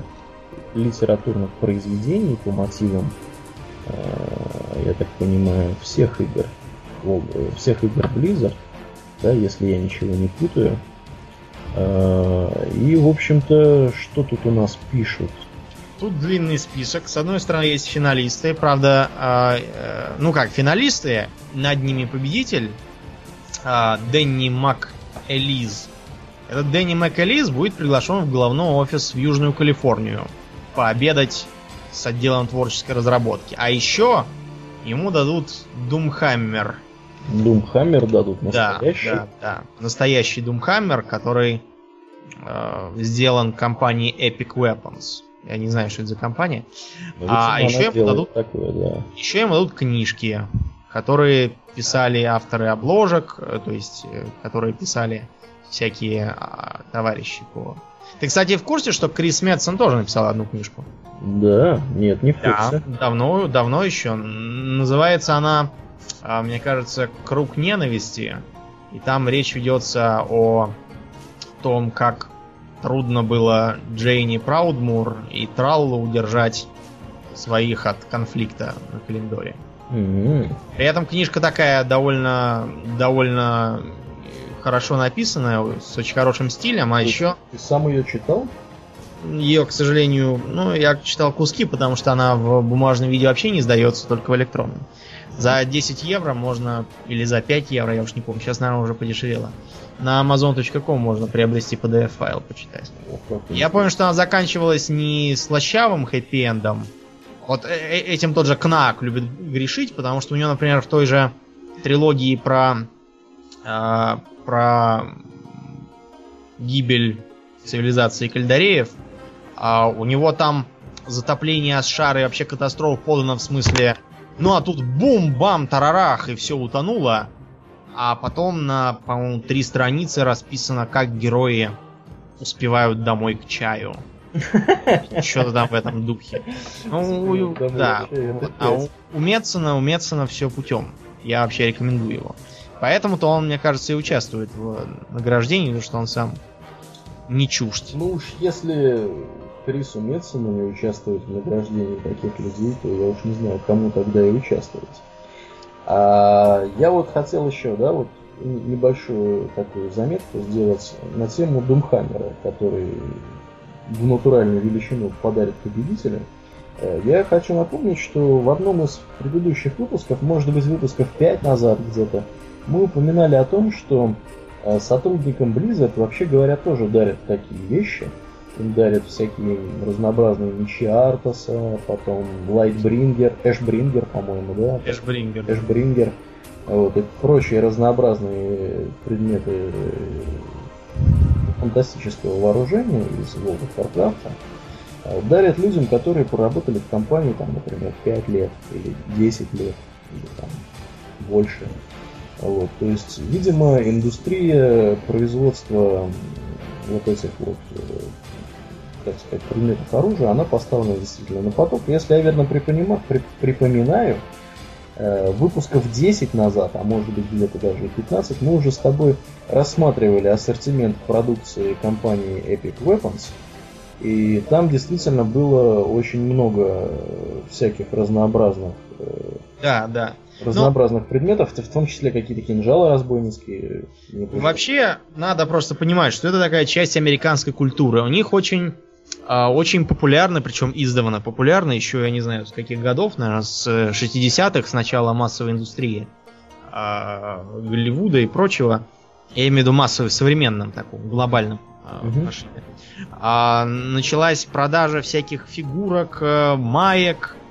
литературных произведений по мотивам, я так понимаю, всех игр, э, всех игр Blizzard, да, если я ничего не путаю. Э, И, в общем-то, что тут у нас пишут? Тут длинный список. С одной стороны есть финалисты, правда, а, э, ну как, финалисты, над ними победитель а, Дэнни Мак Элиз. Этот Дэнни Мак Элиз будет приглашен в головной офис в Южную Калифорнию пообедать с отделом творческой разработки. А еще ему дадут Doomhammer. Думхаммер дадут Да, настоящий. да, да. Настоящий Думхаммер, который э, сделан компанией Epic Weapons. Я не знаю, что это за компания. Ну, А, еще ему дадут- такое, да. Еще ему дадут книжки, которые писали авторы обложек, э, то есть, э, которые писали всякие а, товарищи по... Ты, кстати, в курсе, что Крис Метсон тоже написал одну книжку? Да, нет, не в курсе. Да, давно, давно еще. Называется она, а, мне кажется, «Круг ненависти». И там речь ведется о том, как трудно было Джейни Праудмур и Траллу удержать своих от конфликта на Календоре. Mm-hmm. При этом книжка такая довольно, довольно хорошо написанная, с очень хорошим стилем, а ты, еще... Ты сам ее читал? Ее, к сожалению, ну, я читал куски, потому что она в бумажном виде вообще не сдается, только в электронном. За 10 евро можно, или за 5 евро, я уж не помню, сейчас, наверное, уже подешевело. На amazon.com можно приобрести PDF-файл, почитать. О, я помню, что она заканчивалась не слащавым хэппи-эндом, вот э, э, этим тот же Кнак любит грешить, потому что у него, например, в той же трилогии про э, про гибель цивилизации Кальдареев, а у него там затопление Асшары и вообще катастрофа подано в смысле ну а тут бум-бам, тарарах, и все утонуло. А потом на, по-моему, три страницы расписано, как герои успевают домой к чаю. <laughs> Что-то там в этом духе. Ну, да. А у, Метсона, у Метсона все путем. Я вообще рекомендую его. Поэтому-то он, мне кажется, и участвует в награждении, потому что он сам не чужд. Ну уж если Крису Метсону не участвовать в награждении таких людей, то я уж не знаю, кому тогда и участвовать. А я вот хотел еще, да, вот небольшую такую заметку сделать на тему Думхаммера, который в натуральную величину подарит победителю. Э, я хочу напомнить, что в одном из предыдущих выпусков, может быть выпусков 5 назад где-то, мы упоминали о том, что э, сотрудникам Blizzard вообще говоря тоже дарят такие вещи. Им дарят всякие разнообразные мечи Артаса, потом Lightbringer, Ashbringer, по-моему, да? Ashbringer. Ashbringer. Вот, и прочие разнообразные предметы э, фантастического вооружения из World of Warcraft а дарят людям, которые поработали в компании, там, например, 5 лет или 10 лет, или там больше. Вот, то есть, видимо, индустрия производства вот этих вот, э, как сказать, предметов оружия, она поставлена действительно на поток. Если я верно припоминаю, Э, выпусков 10 назад, а может быть где-то даже и 15, мы уже с тобой рассматривали ассортимент продукции компании Epic Weapons. И там действительно было очень много всяких разнообразных да, да. разнообразных Но... предметов, в том числе какие-то кинжалы разбойницкие. Вообще, надо просто понимать, что это такая часть американской культуры. У них очень а, очень популярны, причем издавна популярны, еще я не знаю с каких годов, наверное, с 60-х, с начала массовой индустрии а, Голливуда и прочего. Я имею в виду массовой в современном таком, глобальном угу. А, началась продажа всяких фигурок, э, маек, э,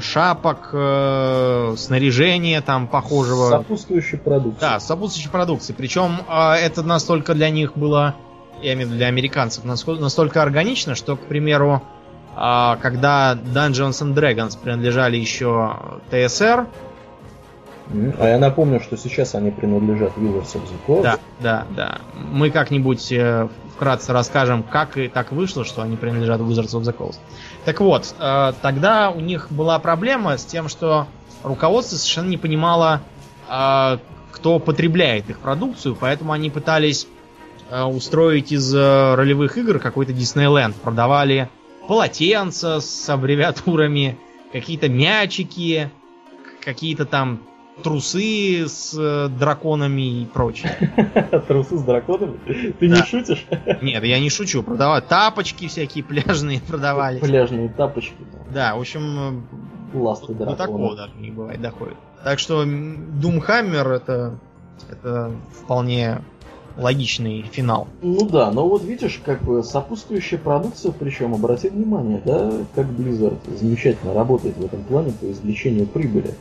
шапок, э, снаряжения там похожего. Сопутствующей продукции. Да, сопутствующей продукции. Причем это настолько для них было я имею в виду для американцев, настолько органично, что, к примеру, когда Dungeons and Dragons принадлежали еще ТСР, а я напомню, что сейчас они принадлежат Wizards of the Coast. Да, да, да. Мы как-нибудь э, вкратце расскажем, как и так вышло, что они принадлежат Wizards of the Coast. Так вот, э, тогда у них была проблема с тем, что руководство совершенно не понимало, э, кто потребляет их продукцию, поэтому они пытались Э, устроить из ролевых игр какой-то Диснейленд. Продавали полотенца с аббревиатурами, какие-то мячики, какие-то там трусы с э, драконами и прочее. <laughs> Трусы с драконами? Ты не шутишь? <laughs> Нет, я не шучу. Продавали тапочки всякие пляжные продавали. Пляжные тапочки. Да, в общем... Ласты дракона. До такого даже не бывает доходит. Так что Doomhammer это, это вполне логичный финал. Ну да, но вот видишь, как бы сопутствующая продукция, причем, обрати внимание, да, как Blizzard замечательно работает в этом плане по извлечению прибыли.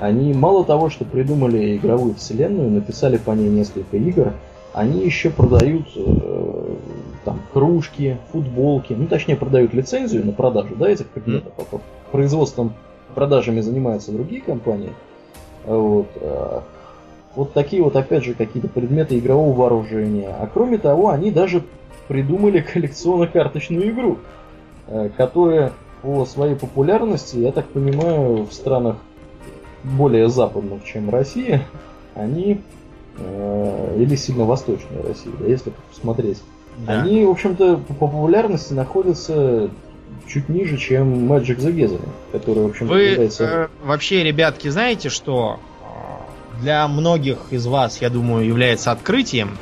Они мало того, что придумали игровую вселенную, написали по ней несколько игр, они еще продают э, там кружки, футболки, ну точнее продают лицензию на продажу, да, этих предметов, а производством, продажами занимаются другие компании. Вот. э, Вот такие вот, опять же, какие-то предметы игрового вооружения. А кроме того, они даже придумали <laughs> коллекционно-карточную игру, э, которая по своей популярности, я так понимаю, в странах более западных, чем Россия, они э, или сильно восточная Россия, да, если посмотреть, Да. они, в общем-то, по популярности находятся чуть ниже, чем Magic the Gathering, который, в общем-то, Вы является... э, вообще, ребятки, знаете, что э, для многих из вас, я думаю, является открытием,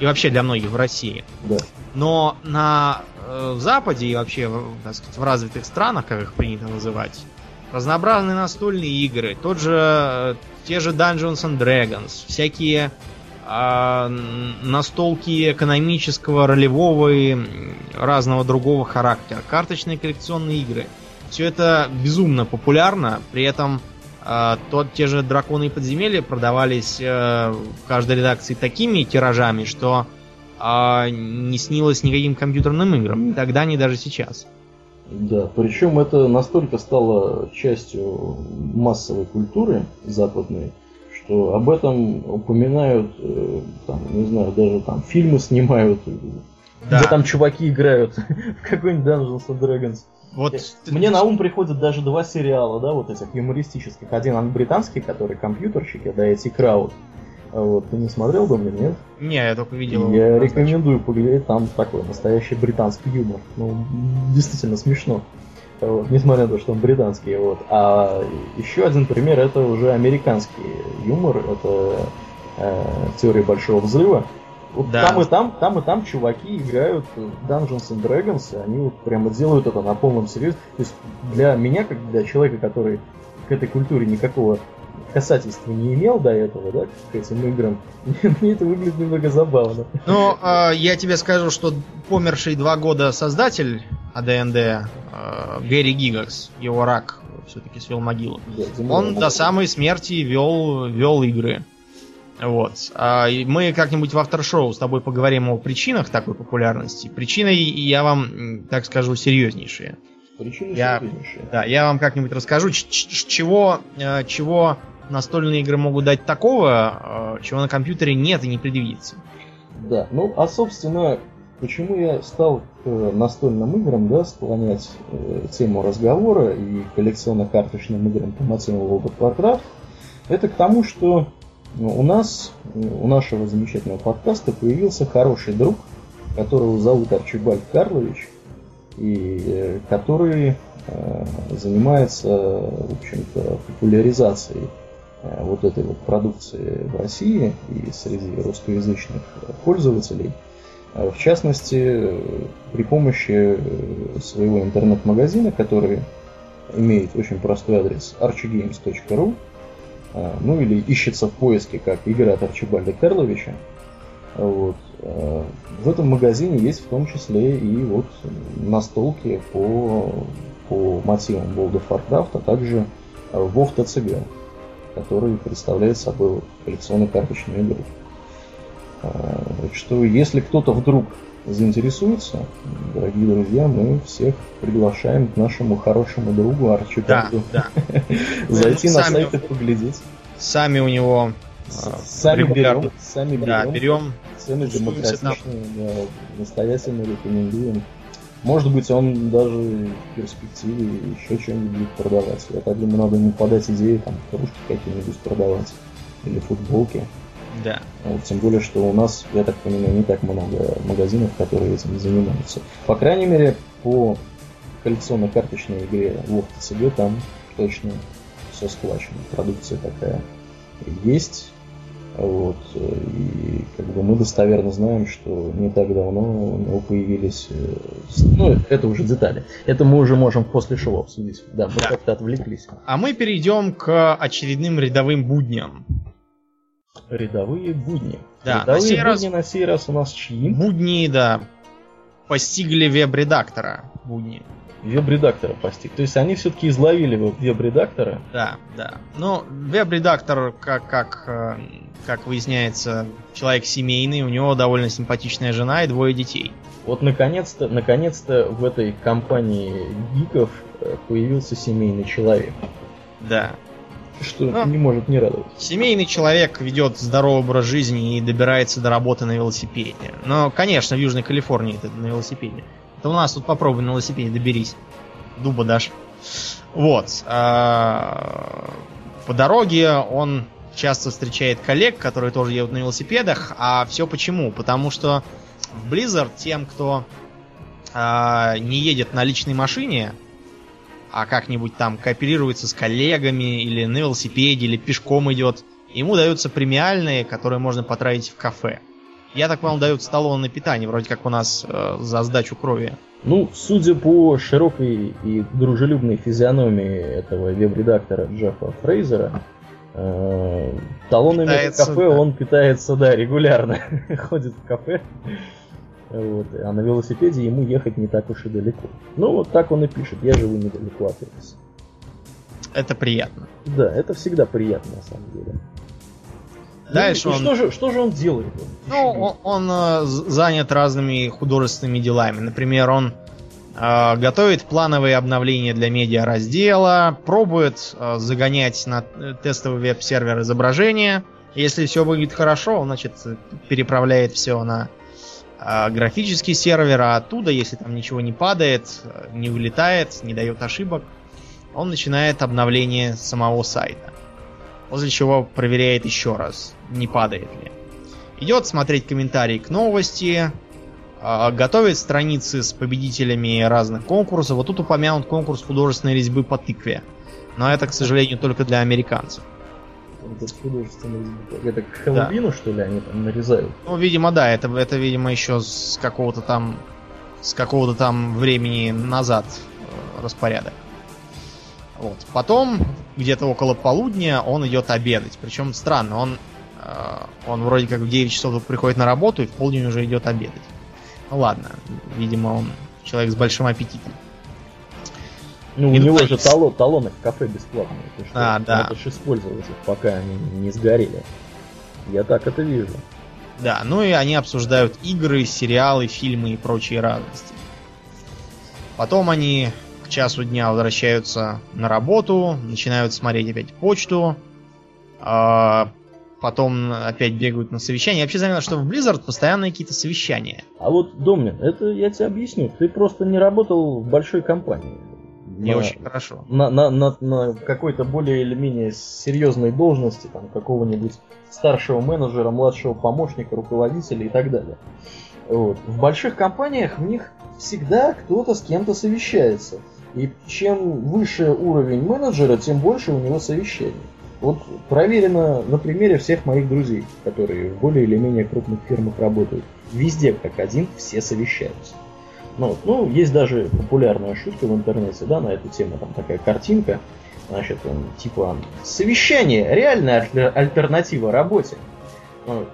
и вообще для многих в России, Да. но на э, в Западе и вообще так сказать, в развитых странах, как их принято называть, разнообразные настольные игры, тот же, э, те же Dungeons and Dragons, всякие н- настолки экономического, ролевого и разного другого характера, карточные коллекционные игры. Все это безумно популярно, при этом а, тот, те же драконы и подземелья продавались э, в каждой редакции такими тиражами, что а, не снилось никаким компьютерным играм. Ни тогда, ни даже сейчас. Да, причем это настолько стало частью массовой культуры западной, что об этом упоминают, э, там, не знаю, даже там фильмы снимают, Да. где там чуваки играют <laughs> в какой-нибудь Dungeons and Dragons. Вот Мне на ум приходят даже два сериала, да, вот этих юмористических. Один он британский, который компьютерщики, да, эти Крауд. Вот, ты не смотрел, Домнин, нет? Не, я только видел. Я рекомендую поглядеть, там такой настоящий британский юмор. Ну, действительно смешно. Вот, несмотря на то, что он британский. Вот. А еще один пример это уже американский юмор. Это э, теория большого взрыва. Вот Да. там и там, там и там чуваки играют Dungeons and Dragons, и они вот прямо делают это на полном серьезе. То есть для меня, как для человека, который к этой культуре никакого касательства не имел до этого, да, к этим играм, <laughs> мне это выглядит немного забавно. Ну, э, я тебе скажу, что померший два года создатель АДНД э, Гэри Гигакс, его рак все-таки свел могилу. Да, Он до самой смерти вел, вел игры. Вот. А, мы как-нибудь в авторшоу с тобой поговорим о причинах такой популярности. Причины, я вам, так скажу, серьезнейшие. Причины Я- серьезнейшие. Да, я вам как-нибудь расскажу, чего, э, чего настольные игры могут дать такого, э, чего на компьютере нет и не предвидится. Да, ну а собственно, почему я стал к э, настольным играм, да, склонять э, тему разговора и коллекционно-карточным играм по мотивам World of Warcraft, это к тому, что ну, у нас, у нашего замечательного подкаста появился хороший друг, которого зовут Арчибальд Карлович, и э, который э, занимается, в общем-то, популяризацией э, вот этой вот продукции в России и среди русскоязычных пользователей. В частности, при помощи своего интернет-магазина, который имеет очень простой адрес archigames.ru, э, ну или ищется в поиске как игра от Арчибальда Карловича. Вот. Э, В этом магазине есть в том числе и вот настолки по, по мотивам World of Warcraft, а также э, WoW TCG, который представляет собой вот коллекционно-карточную игру. Э, Так что, если кто-то вдруг заинтересуется, дорогие друзья, мы всех приглашаем к нашему хорошему другу Да, Арчибальду да. <laughs> зайти на сайт и поглядеть. Сами у него Сами берем, сами да, берем. берем. Цены демократичные, настоятельно рекомендуем. Может быть, он даже в перспективе еще что-нибудь будет продавать. Я так думаю, надо ему подать идею, там, кружки какие-нибудь продавать. Или футболки. Да. Вот, тем более, что у нас, я так понимаю, не так много магазинов, которые этим занимаются. По крайней мере, по коллекционно-карточной игре WoW TCG там точно все схвачено. Продукция такая есть. Вот, и как бы мы достоверно знаем, что не так давно у него появились... э, Ну, это уже детали. Это мы уже можем после шоу обсудить. Да, мы Да. как-то отвлеклись. А мы перейдем к очередным рядовым будням. Рядовые будни. Да, на Рядовые сей будни раз- на сей раз у нас чьи? Будни, да, постигли веб-редактора. Будни. Веб-редактора постиг. То есть они все-таки изловили веб-редактора. Да, да. Ну, веб-редактор, как, как, э, как выясняется, человек семейный, у него довольно симпатичная жена и двое детей. Вот наконец-то, наконец-то в этой компании гиков э, появился семейный человек. Да. что Ну. не может не радовать. Семейный человек ведет здоровый образ жизни и добирается до работы на велосипеде. Но, конечно, в Южной Калифорнии это на велосипеде. Это у нас тут попробуй на велосипеде доберись. Дуба дашь. Вот. а, По дороге он часто встречает коллег, которые тоже едут на велосипедах. А все почему? Потому что в Blizzard тем, кто а, не едет на личной машине, а как-нибудь там кооперируется с коллегами, или на велосипеде, или пешком идет, ему даются премиальные, которые можно потратить в кафе. Я так понял, дают столовое питание, вроде как у нас э, за сдачу крови. Ну, судя по широкой и дружелюбной физиономии этого веб-редактора Джеффа Фрейзера, э, талонами Питается, в кафе да. он питается, да, регулярно. <laughs> Ходит в кафе. Вот, а на велосипеде ему ехать не так уж и далеко. Ну, вот так он и пишет. Я живу недалеко от офиса. Это приятно. Да, это всегда приятно, на самом деле. Дальше Ну, и он- что, же, что же он делает? Ну, он, он, э, занят разными художественными делами. Например, он э, готовит плановые обновления для медиа-раздела, пробует э, загонять на э, тестовый веб-сервер изображения. Если все выглядит хорошо, он, значит, переправляет все на э, графический сервер, а оттуда, если там ничего не падает, э, не вылетает, не дает ошибок, он начинает обновление самого сайта. После чего проверяет еще раз, не падает ли. Идет смотреть комментарии к новости, а, готовит страницы с победителями разных конкурсов. Вот тут упомянут конкурс художественной резьбы по тыкве. Но это, к сожалению, только для американцев. Это. Это к Хэллоуину, что ли, они там нарезают? Ну, видимо, да, это, это видимо, еще с какого-то там с какого-то там времени назад э, распорядок. Вот. Потом, где-то около полудня, он идет обедать. Причем странно, он, э, он вроде как в 9 часов приходит на работу и в полдень уже идет обедать. Ну ладно, видимо, он человек с большим аппетитом. Ну, у Иду него же талон, талоны в кафе бесплатные. Ты что? А, да. Надо же использовать их, пока они не сгорели. Я так это вижу. Да, ну и они обсуждают игры, сериалы, фильмы и прочие разности. Потом они часу дня возвращаются на работу, начинают смотреть опять почту, а, потом опять бегают на совещание. Я вообще заметил, что в Blizzard постоянно какие-то совещания. А вот, Домнин, это я тебе объясню. Ты просто не работал в большой компании. Не На- очень хорошо. на, на, на, на какой-то более или менее серьезной должности, там, какого-нибудь старшего менеджера, младшего помощника, руководителя и так далее. Вот. В больших компаниях в них всегда кто-то с кем-то совещается. И чем выше уровень менеджера, тем больше у него совещаний. Вот проверено на примере всех моих друзей, которые в более или менее крупных фирмах работают. Везде, как один, все совещаются. Ну, вот. ну, есть даже популярная шутка в интернете, да, на эту тему, там такая картинка, значит, он, типа, совещание, реальная альтер- альтернатива работе. Ну,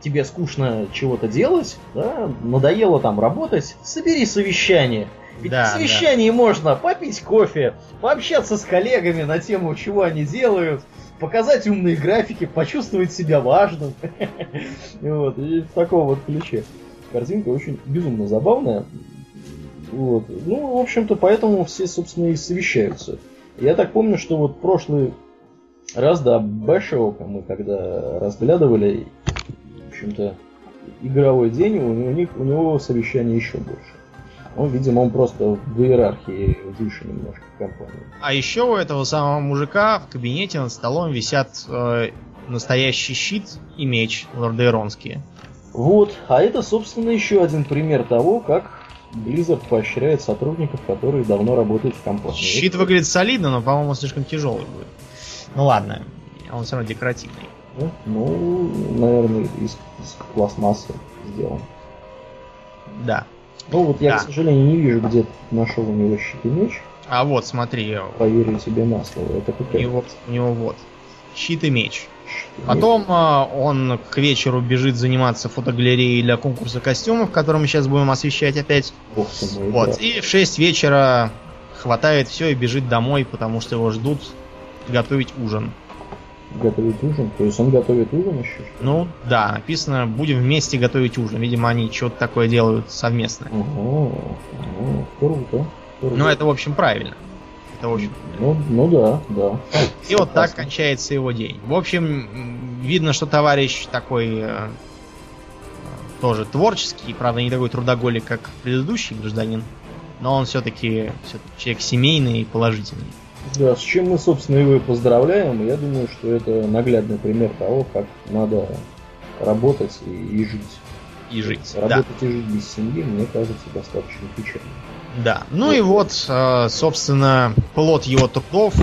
тебе скучно чего-то делать, да, надоело там работать, собери совещание. Ведь Да, на совещании можно попить кофе, пообщаться с коллегами на тему, чего они делают, показать умные графики, почувствовать себя важным. <laughs> Вот, и в таком вот ключе. Картинка очень безумно забавная. Вот. Ну, в общем-то, поэтому все, собственно, и совещаются. Я так помню, что вот прошлый раз, да, Бэшоука мы когда разглядывали, в общем-то, игровой день, у, у них, у него совещание еще больше. Ну, видимо, он просто в иерархии выше немножко компании. А еще у этого самого мужика в кабинете над столом висят э, настоящий щит и меч лордейронские. Вот, а это, собственно, еще один пример того, как Blizzard поощряет сотрудников, которые давно работают в компании. Щит выглядит солидно, но, по-моему, слишком тяжелый будет. Ну ладно, он все равно декоративный. Ну, ну, наверное, из, из пластмассы сделан. Да. Ну вот я, Да. к сожалению, не вижу, где нашел у него щит и меч. А вот, смотри, Поверю тебе на слово. Это у какая него, у него вот щит и меч. щит и меч? Потом а, он к вечеру бежит заниматься фотогалереей для конкурса костюмов, который мы сейчас будем освещать опять. Ты мой, Вот. брат. И в 6 вечера хватает все и бежит домой, потому что его ждут готовить ужин. Готовить ужин. То есть он готовит ужин еще? Ну, да, написано, будем вместе готовить ужин. Видимо, они что-то такое делают совместно. Ого, ого, круто. круто. Ну, это, в общем, правильно. Это очень. Ну, ну да, да. И вот так кончается его день. В общем, видно, что товарищ такой э, тоже творческий, правда, не такой трудоголик, как предыдущий гражданин, но он все-таки все человек семейный и положительный. Да, с чем мы, собственно, его и поздравляем. Я думаю, что это наглядный пример того, как надо работать и, и жить. И жить. Работать да. и жить без семьи, мне кажется, достаточно печально. Да. Ну и вот, э, собственно, плод его трудов.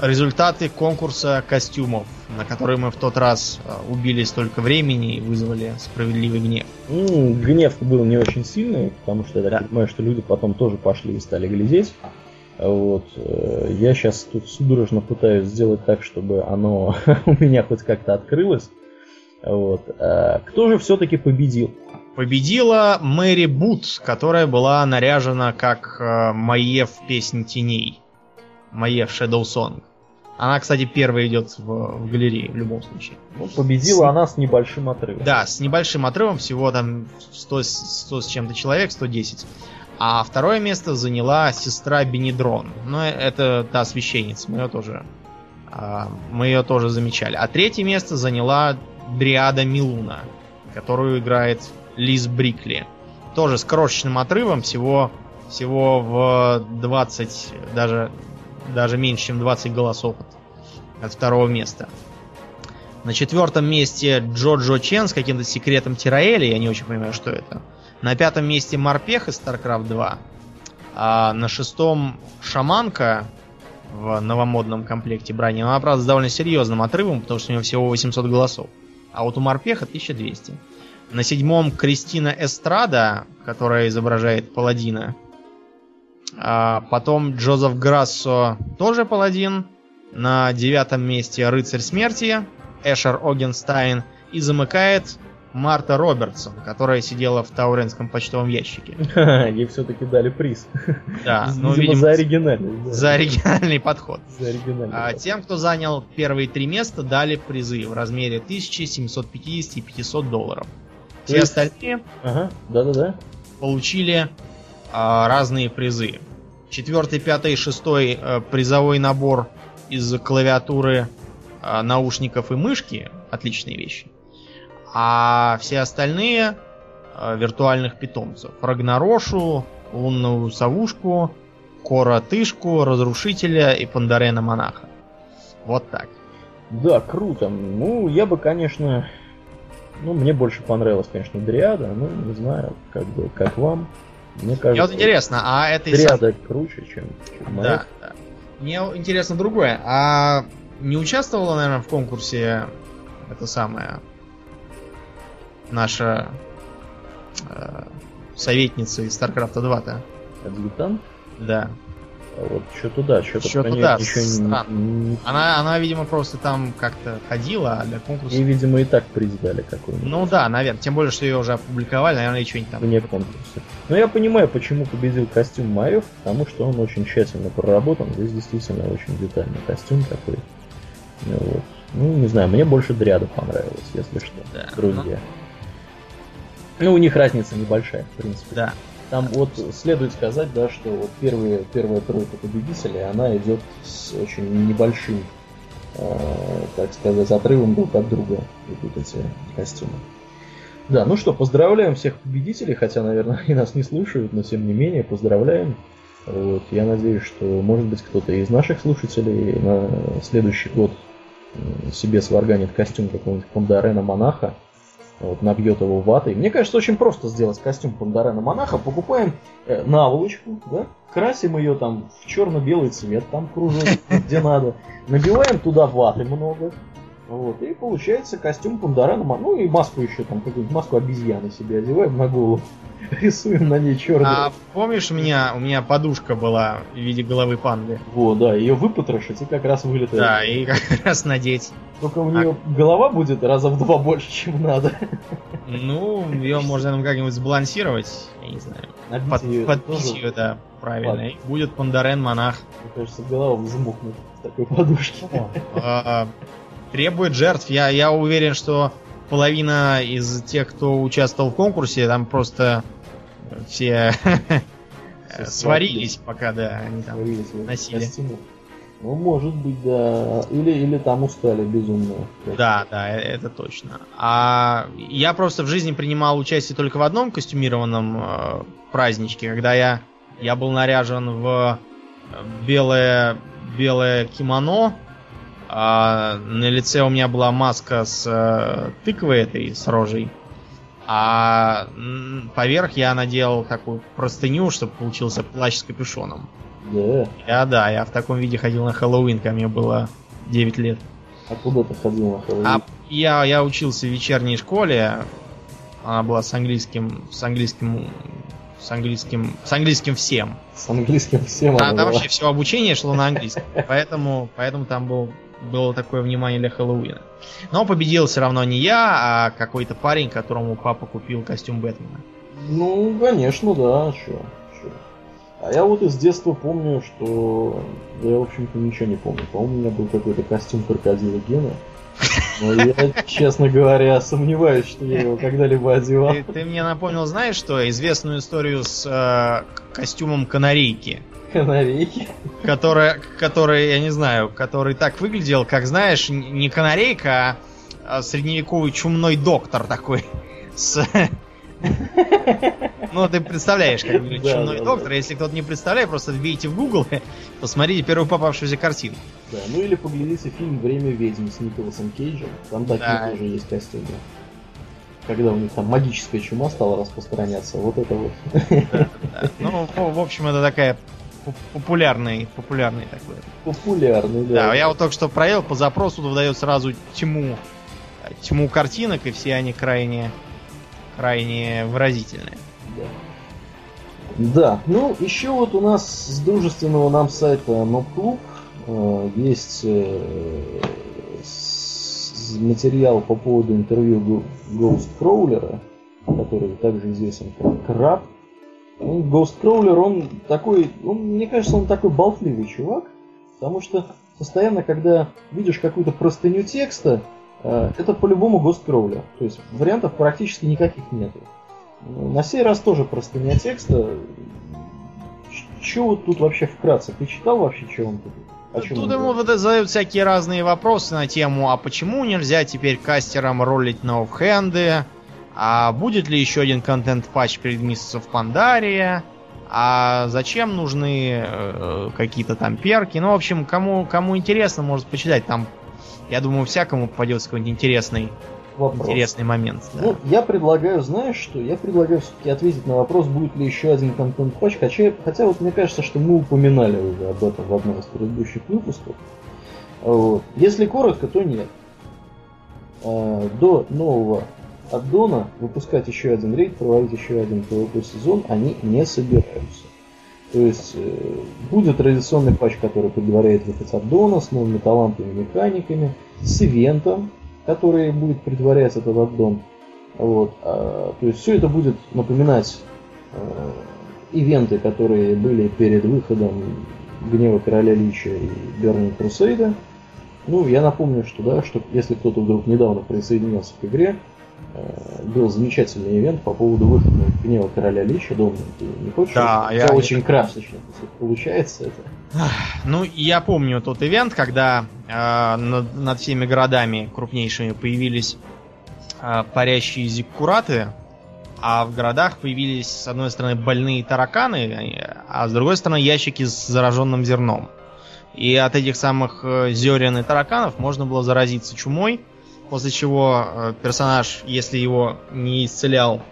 Результаты конкурса костюмов, на который мы в тот раз э, убили столько времени и вызвали справедливый гнев. Ну, гнев был не очень сильный, потому что я так Да. понимаю, что люди потом тоже пошли и стали глядеть. Вот. э, Я сейчас тут судорожно пытаюсь сделать так, чтобы оно <laughs> у меня хоть как-то открылось. Вот. А Кто же все-таки победил? Победила Мэри Бут, которая была наряжена как э, Маев песни теней. Маев Shadow Song. Она, кстати, первая идет в, в галерее в любом случае. Ну, победила она с небольшим отрывом. Да, с небольшим отрывом, всего там 100, с- 100 с чем-то человек, 110. А второе место заняла сестра Бенидрон. Но это та священница, мы ее тоже, а, мы ее тоже замечали. А третье место заняла Дриада Милуна, которую играет Лиз Брикли. Тоже с крошечным отрывом, всего, всего в 20, даже, даже меньше, чем 20 голосов от, от второго места. На четвертом месте Джоджо Чен с каким-то секретом Тираэли, я не очень понимаю, что это. На пятом месте Морпех из StarCraft 2. А на шестом Шаманка в новомодном комплекте брони. Она, правда, с довольно серьезным отрывом, потому что у нее всего 800 голосов. А вот у Морпеха 1200. На седьмом Кристина Эстрада, которая изображает паладина. А потом Джозеф Грассо, тоже паладин. На девятом месте Рыцарь Смерти, Эшер Огенстайн. И замыкает Марта Робертсон, которая сидела в Тауренском почтовом ящике. <laughs> Ей все-таки дали приз. Да, ну, Видимо, видимо, за оригинальность. да. за оригинальный подход. За оригинальность. А тем, кто занял первые три места, дали призы в размере 1750 и 500 долларов. Все есть- остальные Ага, да-да-да. получили а, разные призы. Четвертый, пятый, шестой э, призовой набор из клавиатуры, а, наушников и мышки. Отличные вещи. А все остальные э, виртуальных питомцев. Рагнарошу, лунную совушку, коротышку, разрушителя и пандарена монаха. Вот так. Да, круто. Ну, я бы, конечно... Ну, мне больше понравилась, конечно, Дриада. Ну, не знаю, как бы, как вам. Мне кажется, Мне вот интересно, а сам- Дриада круче, чем, чем моя. Да, да. Мне интересно другое. А не участвовала, наверное, в конкурсе это самое наша э, советница из StarCraft 2-то? Адъютант? Да. А вот что-то да, что-то Чё-то про неё да, ничего не-. Она, она, видимо, просто там как-то ходила, а для конкурса... И, видимо, и так приз дали какой-нибудь. Ну да, наверное. Тем более, что ее уже опубликовали, наверное, и что-нибудь там. вне конкурса. Но я понимаю, почему победил костюм Маев, потому что он очень тщательно проработан. Здесь действительно очень детальный костюм такой. Ну, вот. ну не знаю, мне больше Дриада понравилось, если что, Да. друзья. Ну, у них разница небольшая, в принципе. Да. Там вот следует сказать, да, что вот первые, первая тройка победителей, она идет с очень небольшим, э, так сказать, отрывом друг от друга идут эти костюмы. Да, ну что, поздравляем всех победителей, хотя, наверное, <laughs> они нас не слушают, но тем не менее, поздравляем. Вот, я надеюсь, что, может быть, кто-то из наших слушателей на следующий год себе сварганит костюм какого-нибудь Пандарена Монаха, вот, набьет его ватой. Мне кажется, очень просто сделать костюм Пандарена Монаха. Покупаем э, наволочку, да, красим ее там в черно-белый цвет, там кружок, где надо. Набиваем туда ваты много. Вот, и получается костюм Пандарена Монаха. Ну и маску еще там, какую-нибудь маску обезьяны себе одеваем на голову. <laughs> Рисуем на ней черный. А помнишь, у меня, у меня подушка была в виде головы панды? Вот, да, ее выпотрошить и как раз вылетает. Да, и <laughs> как раз надеть. Только у нее голова будет раза в два больше, чем надо. <laughs> Ну, ее можно наверное, как-нибудь сбалансировать, я не знаю. Набить Под, её подпись тоже, ее, да, правильно. Ладно. И будет Пандарен монах. Мне кажется, голова взмокнет с такой подушки. А, Требует жертв. Я, я уверен, что половина из тех, кто участвовал в конкурсе, там просто все <laughs> Э, сварились пока, да, они там носили. Ну, может быть, да. Или, или там устали безумно. Да, да, э- это точно. А я просто в жизни принимал участие только в одном костюмированном э, праздничке, когда я, я был наряжен в белое, белое кимоно, а на лице у меня была маска с э, тыквой этой, с рожей, а поверх я надел такую простыню, чтобы получился плащ с капюшоном. Да. Я, да, я в таком виде ходил на Хэллоуин, когда мне было 9 лет. А куда ты ходил на Хэллоуин? А я, я учился в вечерней школе. Она была с английским, с английским, с английским, с английским всем. С английским всем там была. вообще все обучение шло на английском. Поэтому, поэтому там был, было такое внимание для Хэллоуина. Но победил все равно не я, а какой-то парень, которому папа купил костюм Бэтмена. Ну, конечно, да, чё, чё. А я вот из детства помню, что я, в общем-то, ничего не помню. По-моему, у меня был какой-то костюм крокодила Гена. Но я, честно говоря, сомневаюсь, что я его когда-либо одевал. Ты, ты мне напомнил, знаешь что? Известную историю с э, костюмом канарейки. <laughs> Канарейки. Которая, который, я не знаю, который так выглядел, как, знаешь, не канарейка, а средневековый чумной доктор такой. С... <laughs> Ну, ты представляешь, как выглядит Да, чумной да, доктор. да. Если кто-то не представляет, просто вбейте в Google, посмотрите первую попавшуюся картину. Да, ну или поглядите фильм «Время ведьм» с Николасом Кейджем. Там такие Да. тоже есть костюмы. Когда у них там магическая чума стала распространяться. Вот это вот. Да. Ну, в общем, это такая популярный, популярный такой. Популярный, да. Да, я вот только что проверил, по запросу выдает сразу тьму, тьму картинок, и все они крайне, крайне выразительные. Да. Да, ну еще вот у нас с дружественного нам сайта NobClub э, есть э, с- материал по поводу интервью Ghost Crawler, который также известен как Краб. Crawler, он такой, ну, мне кажется, он такой болтливый чувак, потому что постоянно, когда видишь какую-то простыню текста, э, это по-любому Crawler. То есть вариантов практически никаких нету. На сей раз тоже простыня текста. Че вот тут вообще вкратце? Ты читал вообще, что он тут? О чем Тут ему говорит? задают всякие разные вопросы на тему, а почему нельзя теперь кастерам ролить на оффхенды, а будет ли еще один контент-патч перед месяцем в Пандария, а зачем нужны э, какие-то там перки. Ну, в общем, кому, кому интересно, может почитать. Там, я думаю, всякому попадется какой-нибудь интересный, Вопрос. интересный момент. да. Ну, я предлагаю, знаешь что? Я предлагаю все-таки ответить на вопрос, будет ли еще один контент-патч. Хотя, хотя вот мне кажется, что мы упоминали уже об этом в одном из предыдущих выпусков. Вот. Если коротко, то нет. А, До нового аддона выпускать еще один рейд, проводить еще один PvP сезон они не собираются. То есть э, будет традиционный патч, который предваряет выход аддона с новыми талантами, механиками, с ивентом, который будет предварять этот аддон. Вот. а, то есть все это будет напоминать э, ивенты, которые были перед выходом Гнева Короля Лича и Burning Crusade. Ну, я напомню, что да, что если кто-то вдруг недавно присоединился к игре, был замечательный ивент по поводу выхода Гнева Короля Лича. Думаю, ты не хочешь? Да, я- очень красочно получается это. Ну, я помню тот ивент, когда э, над, над всеми городами крупнейшими появились э, парящие зиккураты, а в городах появились, с одной стороны, больные тараканы, а с другой стороны, ящики с зараженным зерном. И от этих самых э, зерен и тараканов можно было заразиться чумой, после чего э, персонаж, если его не исцелял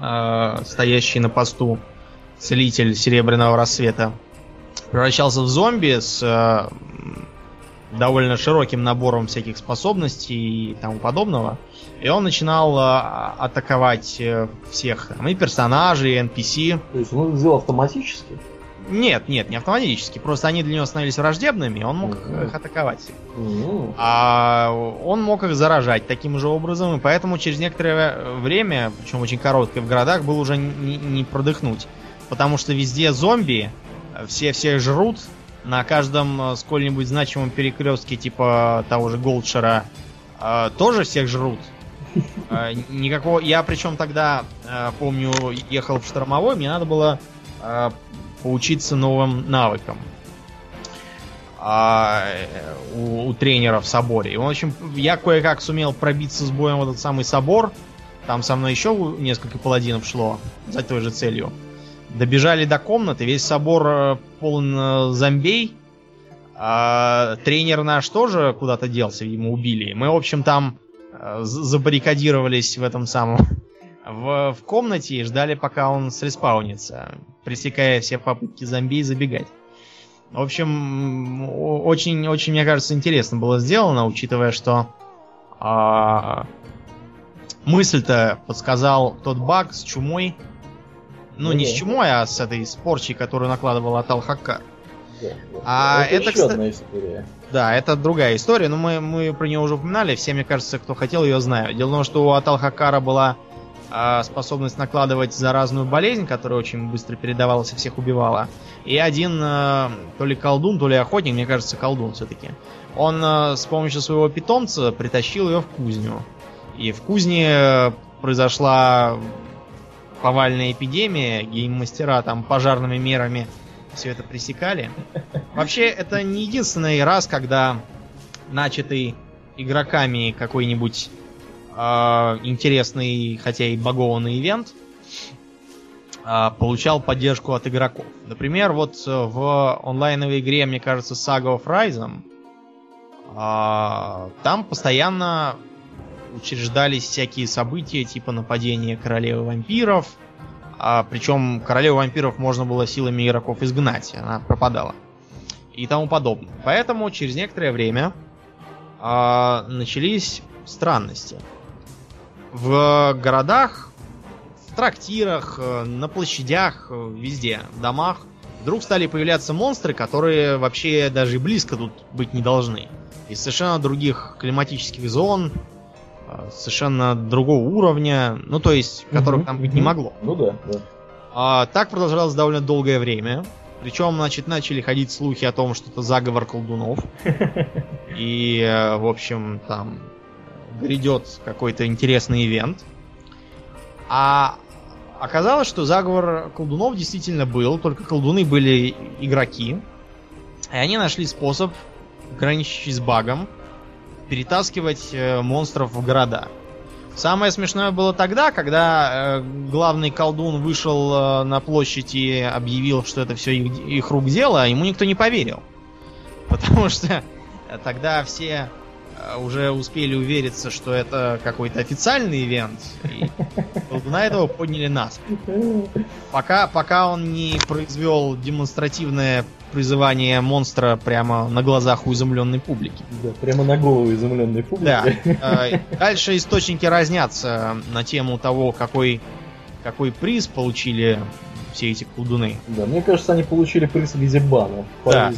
э, стоящий на посту целитель Серебряного Рассвета, превращался в зомби с э, довольно широким набором всяких способностей и тому подобного. И он начинал э, атаковать э, всех, там, и персонажей, и NPC. То есть он это сделал автоматически. Нет, нет, не автоматически. Просто они для него становились враждебными, он мог Мгм. их атаковать. Ну, А он мог их заражать таким же образом, и поэтому через некоторое время, причем очень короткое в городах, было уже не, не продыхнуть. Потому что везде зомби, все всех жрут, на каждом э, сколь-нибудь значимом перекрестке типа того же Голдшера э, тоже всех жрут. <laughs> Э, Никакого. Я причем тогда, помню, ехал в штормовой, мне надо было поучиться новым навыкам а, у, у тренера в соборе. И, в общем, я кое-как сумел пробиться с боем в этот самый собор. Там со мной еще несколько паладинов шло за той же целью. Добежали до комнаты, весь собор э, полон э, зомбей. А, тренер наш тоже куда-то делся, ему убили. Мы, в общем, там э, забаррикадировались в этом самом в, в комнате и ждали, пока он среспаунится, пресекая все попытки зомби забегать. В общем, очень-очень, мне кажется, интересно было сделано, учитывая, что а, мысль-то подсказал тот баг с чумой. Ну, не с чумой, а с этой с порчей, которую накладывал Атал Хаккар. Да, да. А это, еще кстати- одна история. Да, это другая история, но мы, мы про нее уже упоминали, все, мне кажется, кто хотел, ее знают. Дело в том, что у Атал Хакара была а, способность накладывать заразную болезнь, которая очень быстро передавалась и всех убивала. И один, а, то ли колдун, то ли охотник, мне кажется, колдун все-таки, он а, с помощью своего питомца притащил ее в кузню. И в кузне э, произошла повальная эпидемия, гейм-мастера там пожарными мерами все это пресекали. Вообще, это не единственный раз, когда начатый игроками какой-нибудь э, интересный, хотя и багованный ивент э, получал поддержку от игроков. Например, вот э, в онлайновой игре, мне кажется, Saga of Risen, э, там постоянно учреждались всякие события, типа нападения королевы вампиров, а, причем королеву вампиров можно было силами игроков изгнать, она пропадала. И тому подобное. Поэтому через некоторое время начались странности. В городах, в трактирах, э, на площадях, э, везде, в домах вдруг стали появляться монстры, которые вообще даже и близко тут быть не должны. Из совершенно других климатических зон, э, совершенно другого уровня, ну то есть, которых Мгм, там быть не мгм. могло. Ну да, да. А, так продолжалось довольно долгое время. Причем, значит, начали ходить слухи о том, что это заговор колдунов. <laughs> И, в общем, там грядет какой-то интересный ивент. А оказалось, что заговор колдунов действительно был, только колдуны были игроки. И они нашли способ, граничащий с багом, перетаскивать э, монстров в города. Самое смешное было тогда, когда э, главный колдун вышел э, на площадь и объявил, что это все их, их рук дело, а ему никто не поверил. <laughs> Потому что тогда все уже успели увериться, что это какой-то официальный ивент, и <laughs> колдуна этого подняли нас. Пока, пока он не произвел демонстративное призывание монстра прямо на глазах у изумленной публики. Да, прямо на голову изумленной публики. Да. Э, <laughs> Дальше источники разнятся на тему того, какой, какой приз получили все эти колдуны. Да, мне кажется, они получили приз в виде бана Да.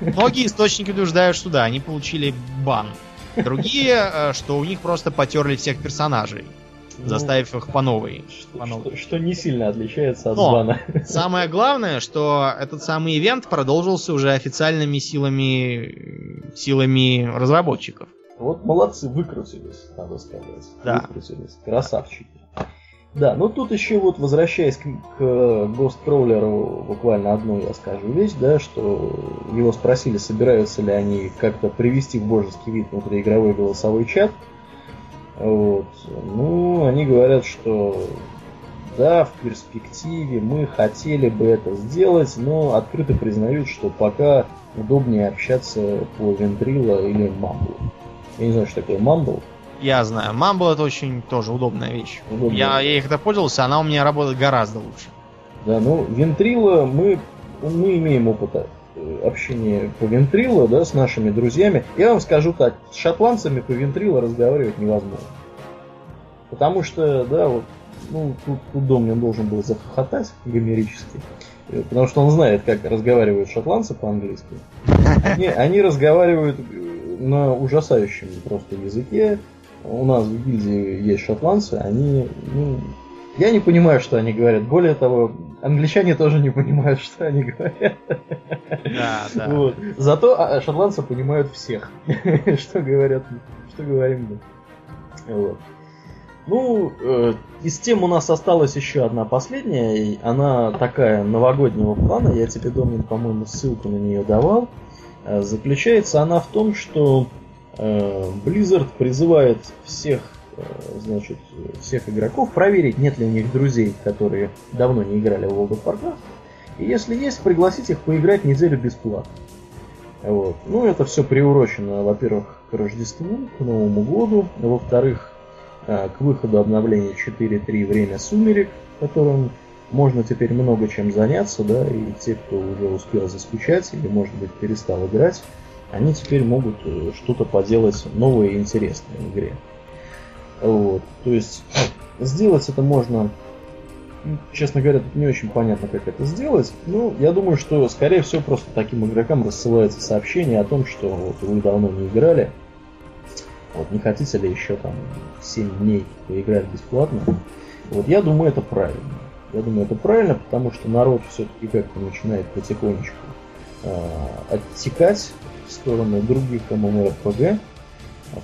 Многие источники утверждают, что да, они получили бан. Другие, э, что у них просто потерли всех персонажей, Ну, заставив их по новой. что, по новой. что- что не сильно отличается от Но. бана. Самое главное, что этот самый ивент продолжился уже официальными силами силами разработчиков. Вот молодцы, выкрутились, надо сказать. Да. Выкрутились. Красавчики. Да, ну тут еще вот возвращаясь к, к Ghost Crawler, буквально одну я скажу вещь, да, что его спросили, собираются ли они как-то привести в божеский вид внутриигровой голосовой чат. Вот. Ну, они говорят, что да, в перспективе мы хотели бы это сделать, но открыто признают, что пока удобнее общаться по Ventrilo или Mumble. Я не знаю, что такое Mumble. Я знаю, Mumble это очень тоже удобная вещь. Удобно. Я, я их когда пользовался, она у меня работает гораздо лучше. Да, ну, Ventrilo мы, мы имеем опыт э, общения по Ventrilo, да, с нашими друзьями. Я вам скажу так, с шотландцами по Ventrilo разговаривать невозможно. Потому что, да, вот, ну, тут, тут Домнин должен был захохотать гомерически. Э, Потому что он знает, как разговаривают шотландцы по-английски. <laughs> Они, они разговаривают э, на ужасающем просто языке. У нас в гильдии есть шотландцы, они, ну, я не понимаю, что они говорят. Более того, англичане тоже не понимают, что они говорят. Да, да. Вот. Зато а, шотландцы понимают всех, <laughs> что говорят, что говорим мы. Вот. Ну, э, из тем у нас осталась еще одна последняя, и она такая новогоднего плана, я тебе, Домнин, по-моему, ссылку на нее давал. Э, заключается она в том, что Blizzard призывает всех, э, значит, всех игроков проверить, нет ли у них друзей, которые давно не играли в World of Warcraft, и если есть, пригласить их поиграть неделю бесплатно. Вот. Ну, это все приурочено, во-первых, к Рождеству, к Новому году, во-вторых, э, к выходу обновления 4.3 «Время сумерек», которым можно теперь много чем заняться, да, и те, кто уже успел заскучать или, может быть, перестал играть, они теперь могут э, что-то поделать новое и интересное в игре. Вот. То есть <clears throat> сделать это можно Честно говоря, тут не очень понятно, как это сделать. Ну, я думаю, что, скорее всего, просто таким игрокам рассылается сообщение о том, что вот вы давно не играли. Вот, не хотите ли еще там 7 дней поиграть бесплатно? Вот, я думаю, это правильно. Я думаю, это правильно, потому что народ все-таки как-то начинает потихонечку э, оттекать в сторону других MMORPG,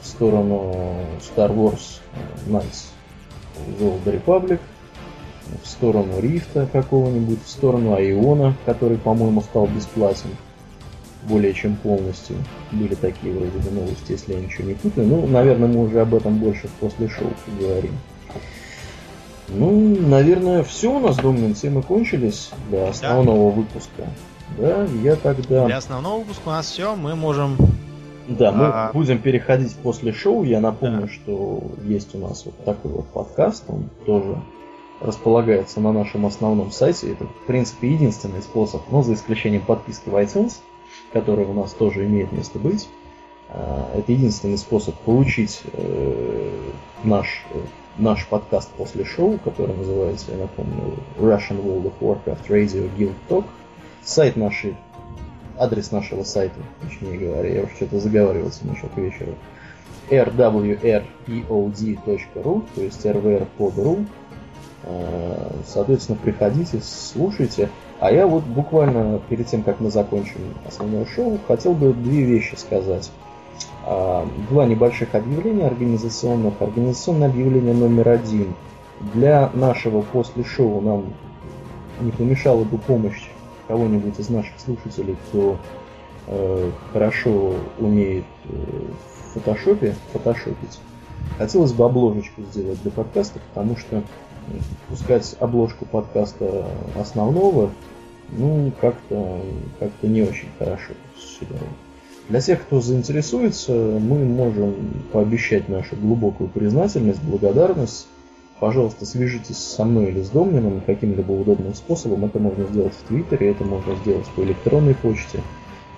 в сторону Star Wars Knights of the Old Republic, в сторону Рифта какого-нибудь, в сторону Айона, который, по-моему, стал бесплатен более чем полностью. Были такие вроде бы новости, если я ничего не путаю. Ну, наверное, мы уже об этом больше после шоу поговорим. Ну, наверное, все у нас, Домнин, темы кончились для основного да. выпуска. Да, я тогда... Для основного выпуска у нас все, мы можем... Да, мы а... будем переходить после шоу. Я напомню, да. что есть у нас вот такой вот подкаст, он тоже располагается на нашем основном сайте. Это, в принципе, единственный способ, но за исключением подписки в iTunes, которая у нас тоже имеет место быть. А, это единственный способ получить э, наш, э, наш подкаст после шоу, который называется, я напомню, Russian World of Warcraft Radio Guild Talk. Сайт нашей, адрес нашего сайта, точнее говоря, я уже что-то заговаривался насчет вечера rwrpod.ru, то есть rvrpod.ru. Э, соответственно, приходите, слушайте. А я вот буквально перед тем, как мы закончим основное шоу, хотел бы две вещи сказать. А, два небольших объявления организационных. Организационное объявление номер один. Для нашего после шоу нам не помешала бы помощь кого-нибудь из наших слушателей, кто э, хорошо умеет э, в фотошопе фотошопить. Хотелось бы обложечку сделать для подкаста, потому что пускать обложку подкаста основного, ну, как-то как не очень хорошо. Для тех, кто заинтересуется, мы можем пообещать нашу глубокую признательность, благодарность. Пожалуйста, свяжитесь со мной или с Домнином каким-либо удобным способом. Это можно сделать в Твиттере, это можно сделать по электронной почте.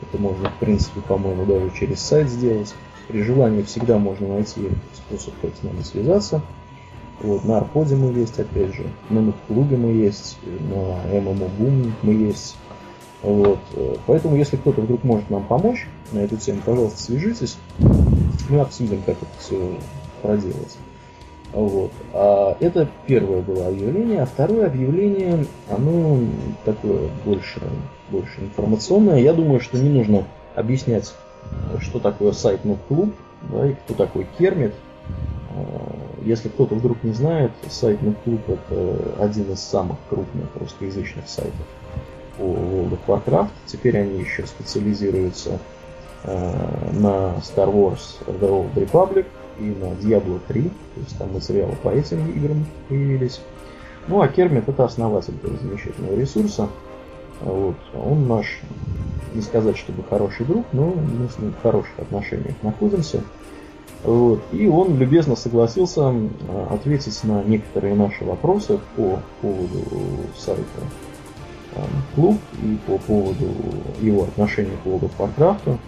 Это можно, в принципе, по-моему, даже через сайт сделать. При желании всегда можно найти способ, как с нами связаться. Вот, на Арходе мы есть, опять же, на Мухлуге мы есть, на ММО Boom мы есть. Вот. Поэтому, если кто-то вдруг может нам помочь на эту тему, пожалуйста, свяжитесь. Мы обсудим, как это все проделать. Вот. А это первое было объявление, а второе объявление, оно такое больше, больше информационное. Я думаю, что не нужно объяснять, что такое сайт Клуб, да, и кто такой Кермит. Если кто-то вдруг не знает, сайт NetClub это один из самых крупных русскоязычных сайтов по World of Warcraft. Теперь они еще специализируются э, на Star Wars The Old Republic и на Diablo 3, то есть там материалы по этим играм появились. Ну а Кермит это основатель этого замечательного ресурса. Вот. Он наш, не сказать, чтобы хороший друг, но мы с ним в хороших отношениях находимся. Вот. И он любезно согласился а, ответить на некоторые наши вопросы по поводу сайта клуб и по поводу его отношения к World of Warcraft.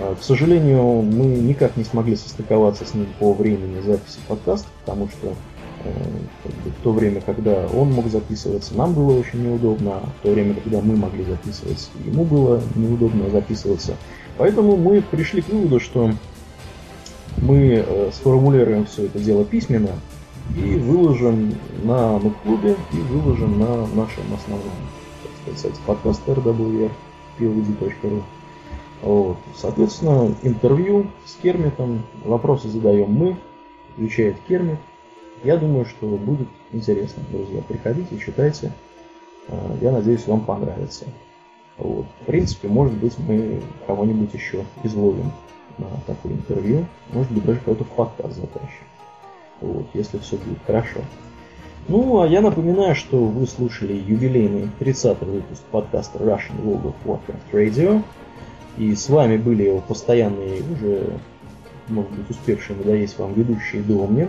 А, к сожалению, мы никак не смогли состыковаться с ним по времени записи подкаста, потому что э, в то время, когда он мог записываться, нам было очень неудобно, а в то время, когда мы могли записываться, ему было неудобно записываться. Поэтому мы пришли к выводу, что мы э, сформулируем все это дело письменно и выложим на клубе и выложим на нашем основном, так сказать, подкаст rwr.pld.ru. Вот. Соответственно, интервью с Кермитом, вопросы задаем мы, отвечает Кермит. Я думаю, что будет интересно, друзья. Приходите, читайте. Э, я надеюсь, вам понравится. Вот. В принципе, может быть, мы кого-нибудь еще изловим на такое интервью. Может быть, даже кого-то в подкаст затащим. Вот, если все будет хорошо. Ну, а я напоминаю, что вы слушали юбилейный 30-й выпуск подкаста Russian World of Warcraft Radio. И с вами были его постоянные, уже, может быть, успевшие надоесть вам ведущие Домнин.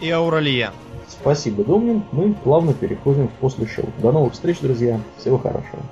И Ауралия. Спасибо, Домнин. Мы плавно переходим в после шоу. До новых встреч, друзья. Всего хорошего.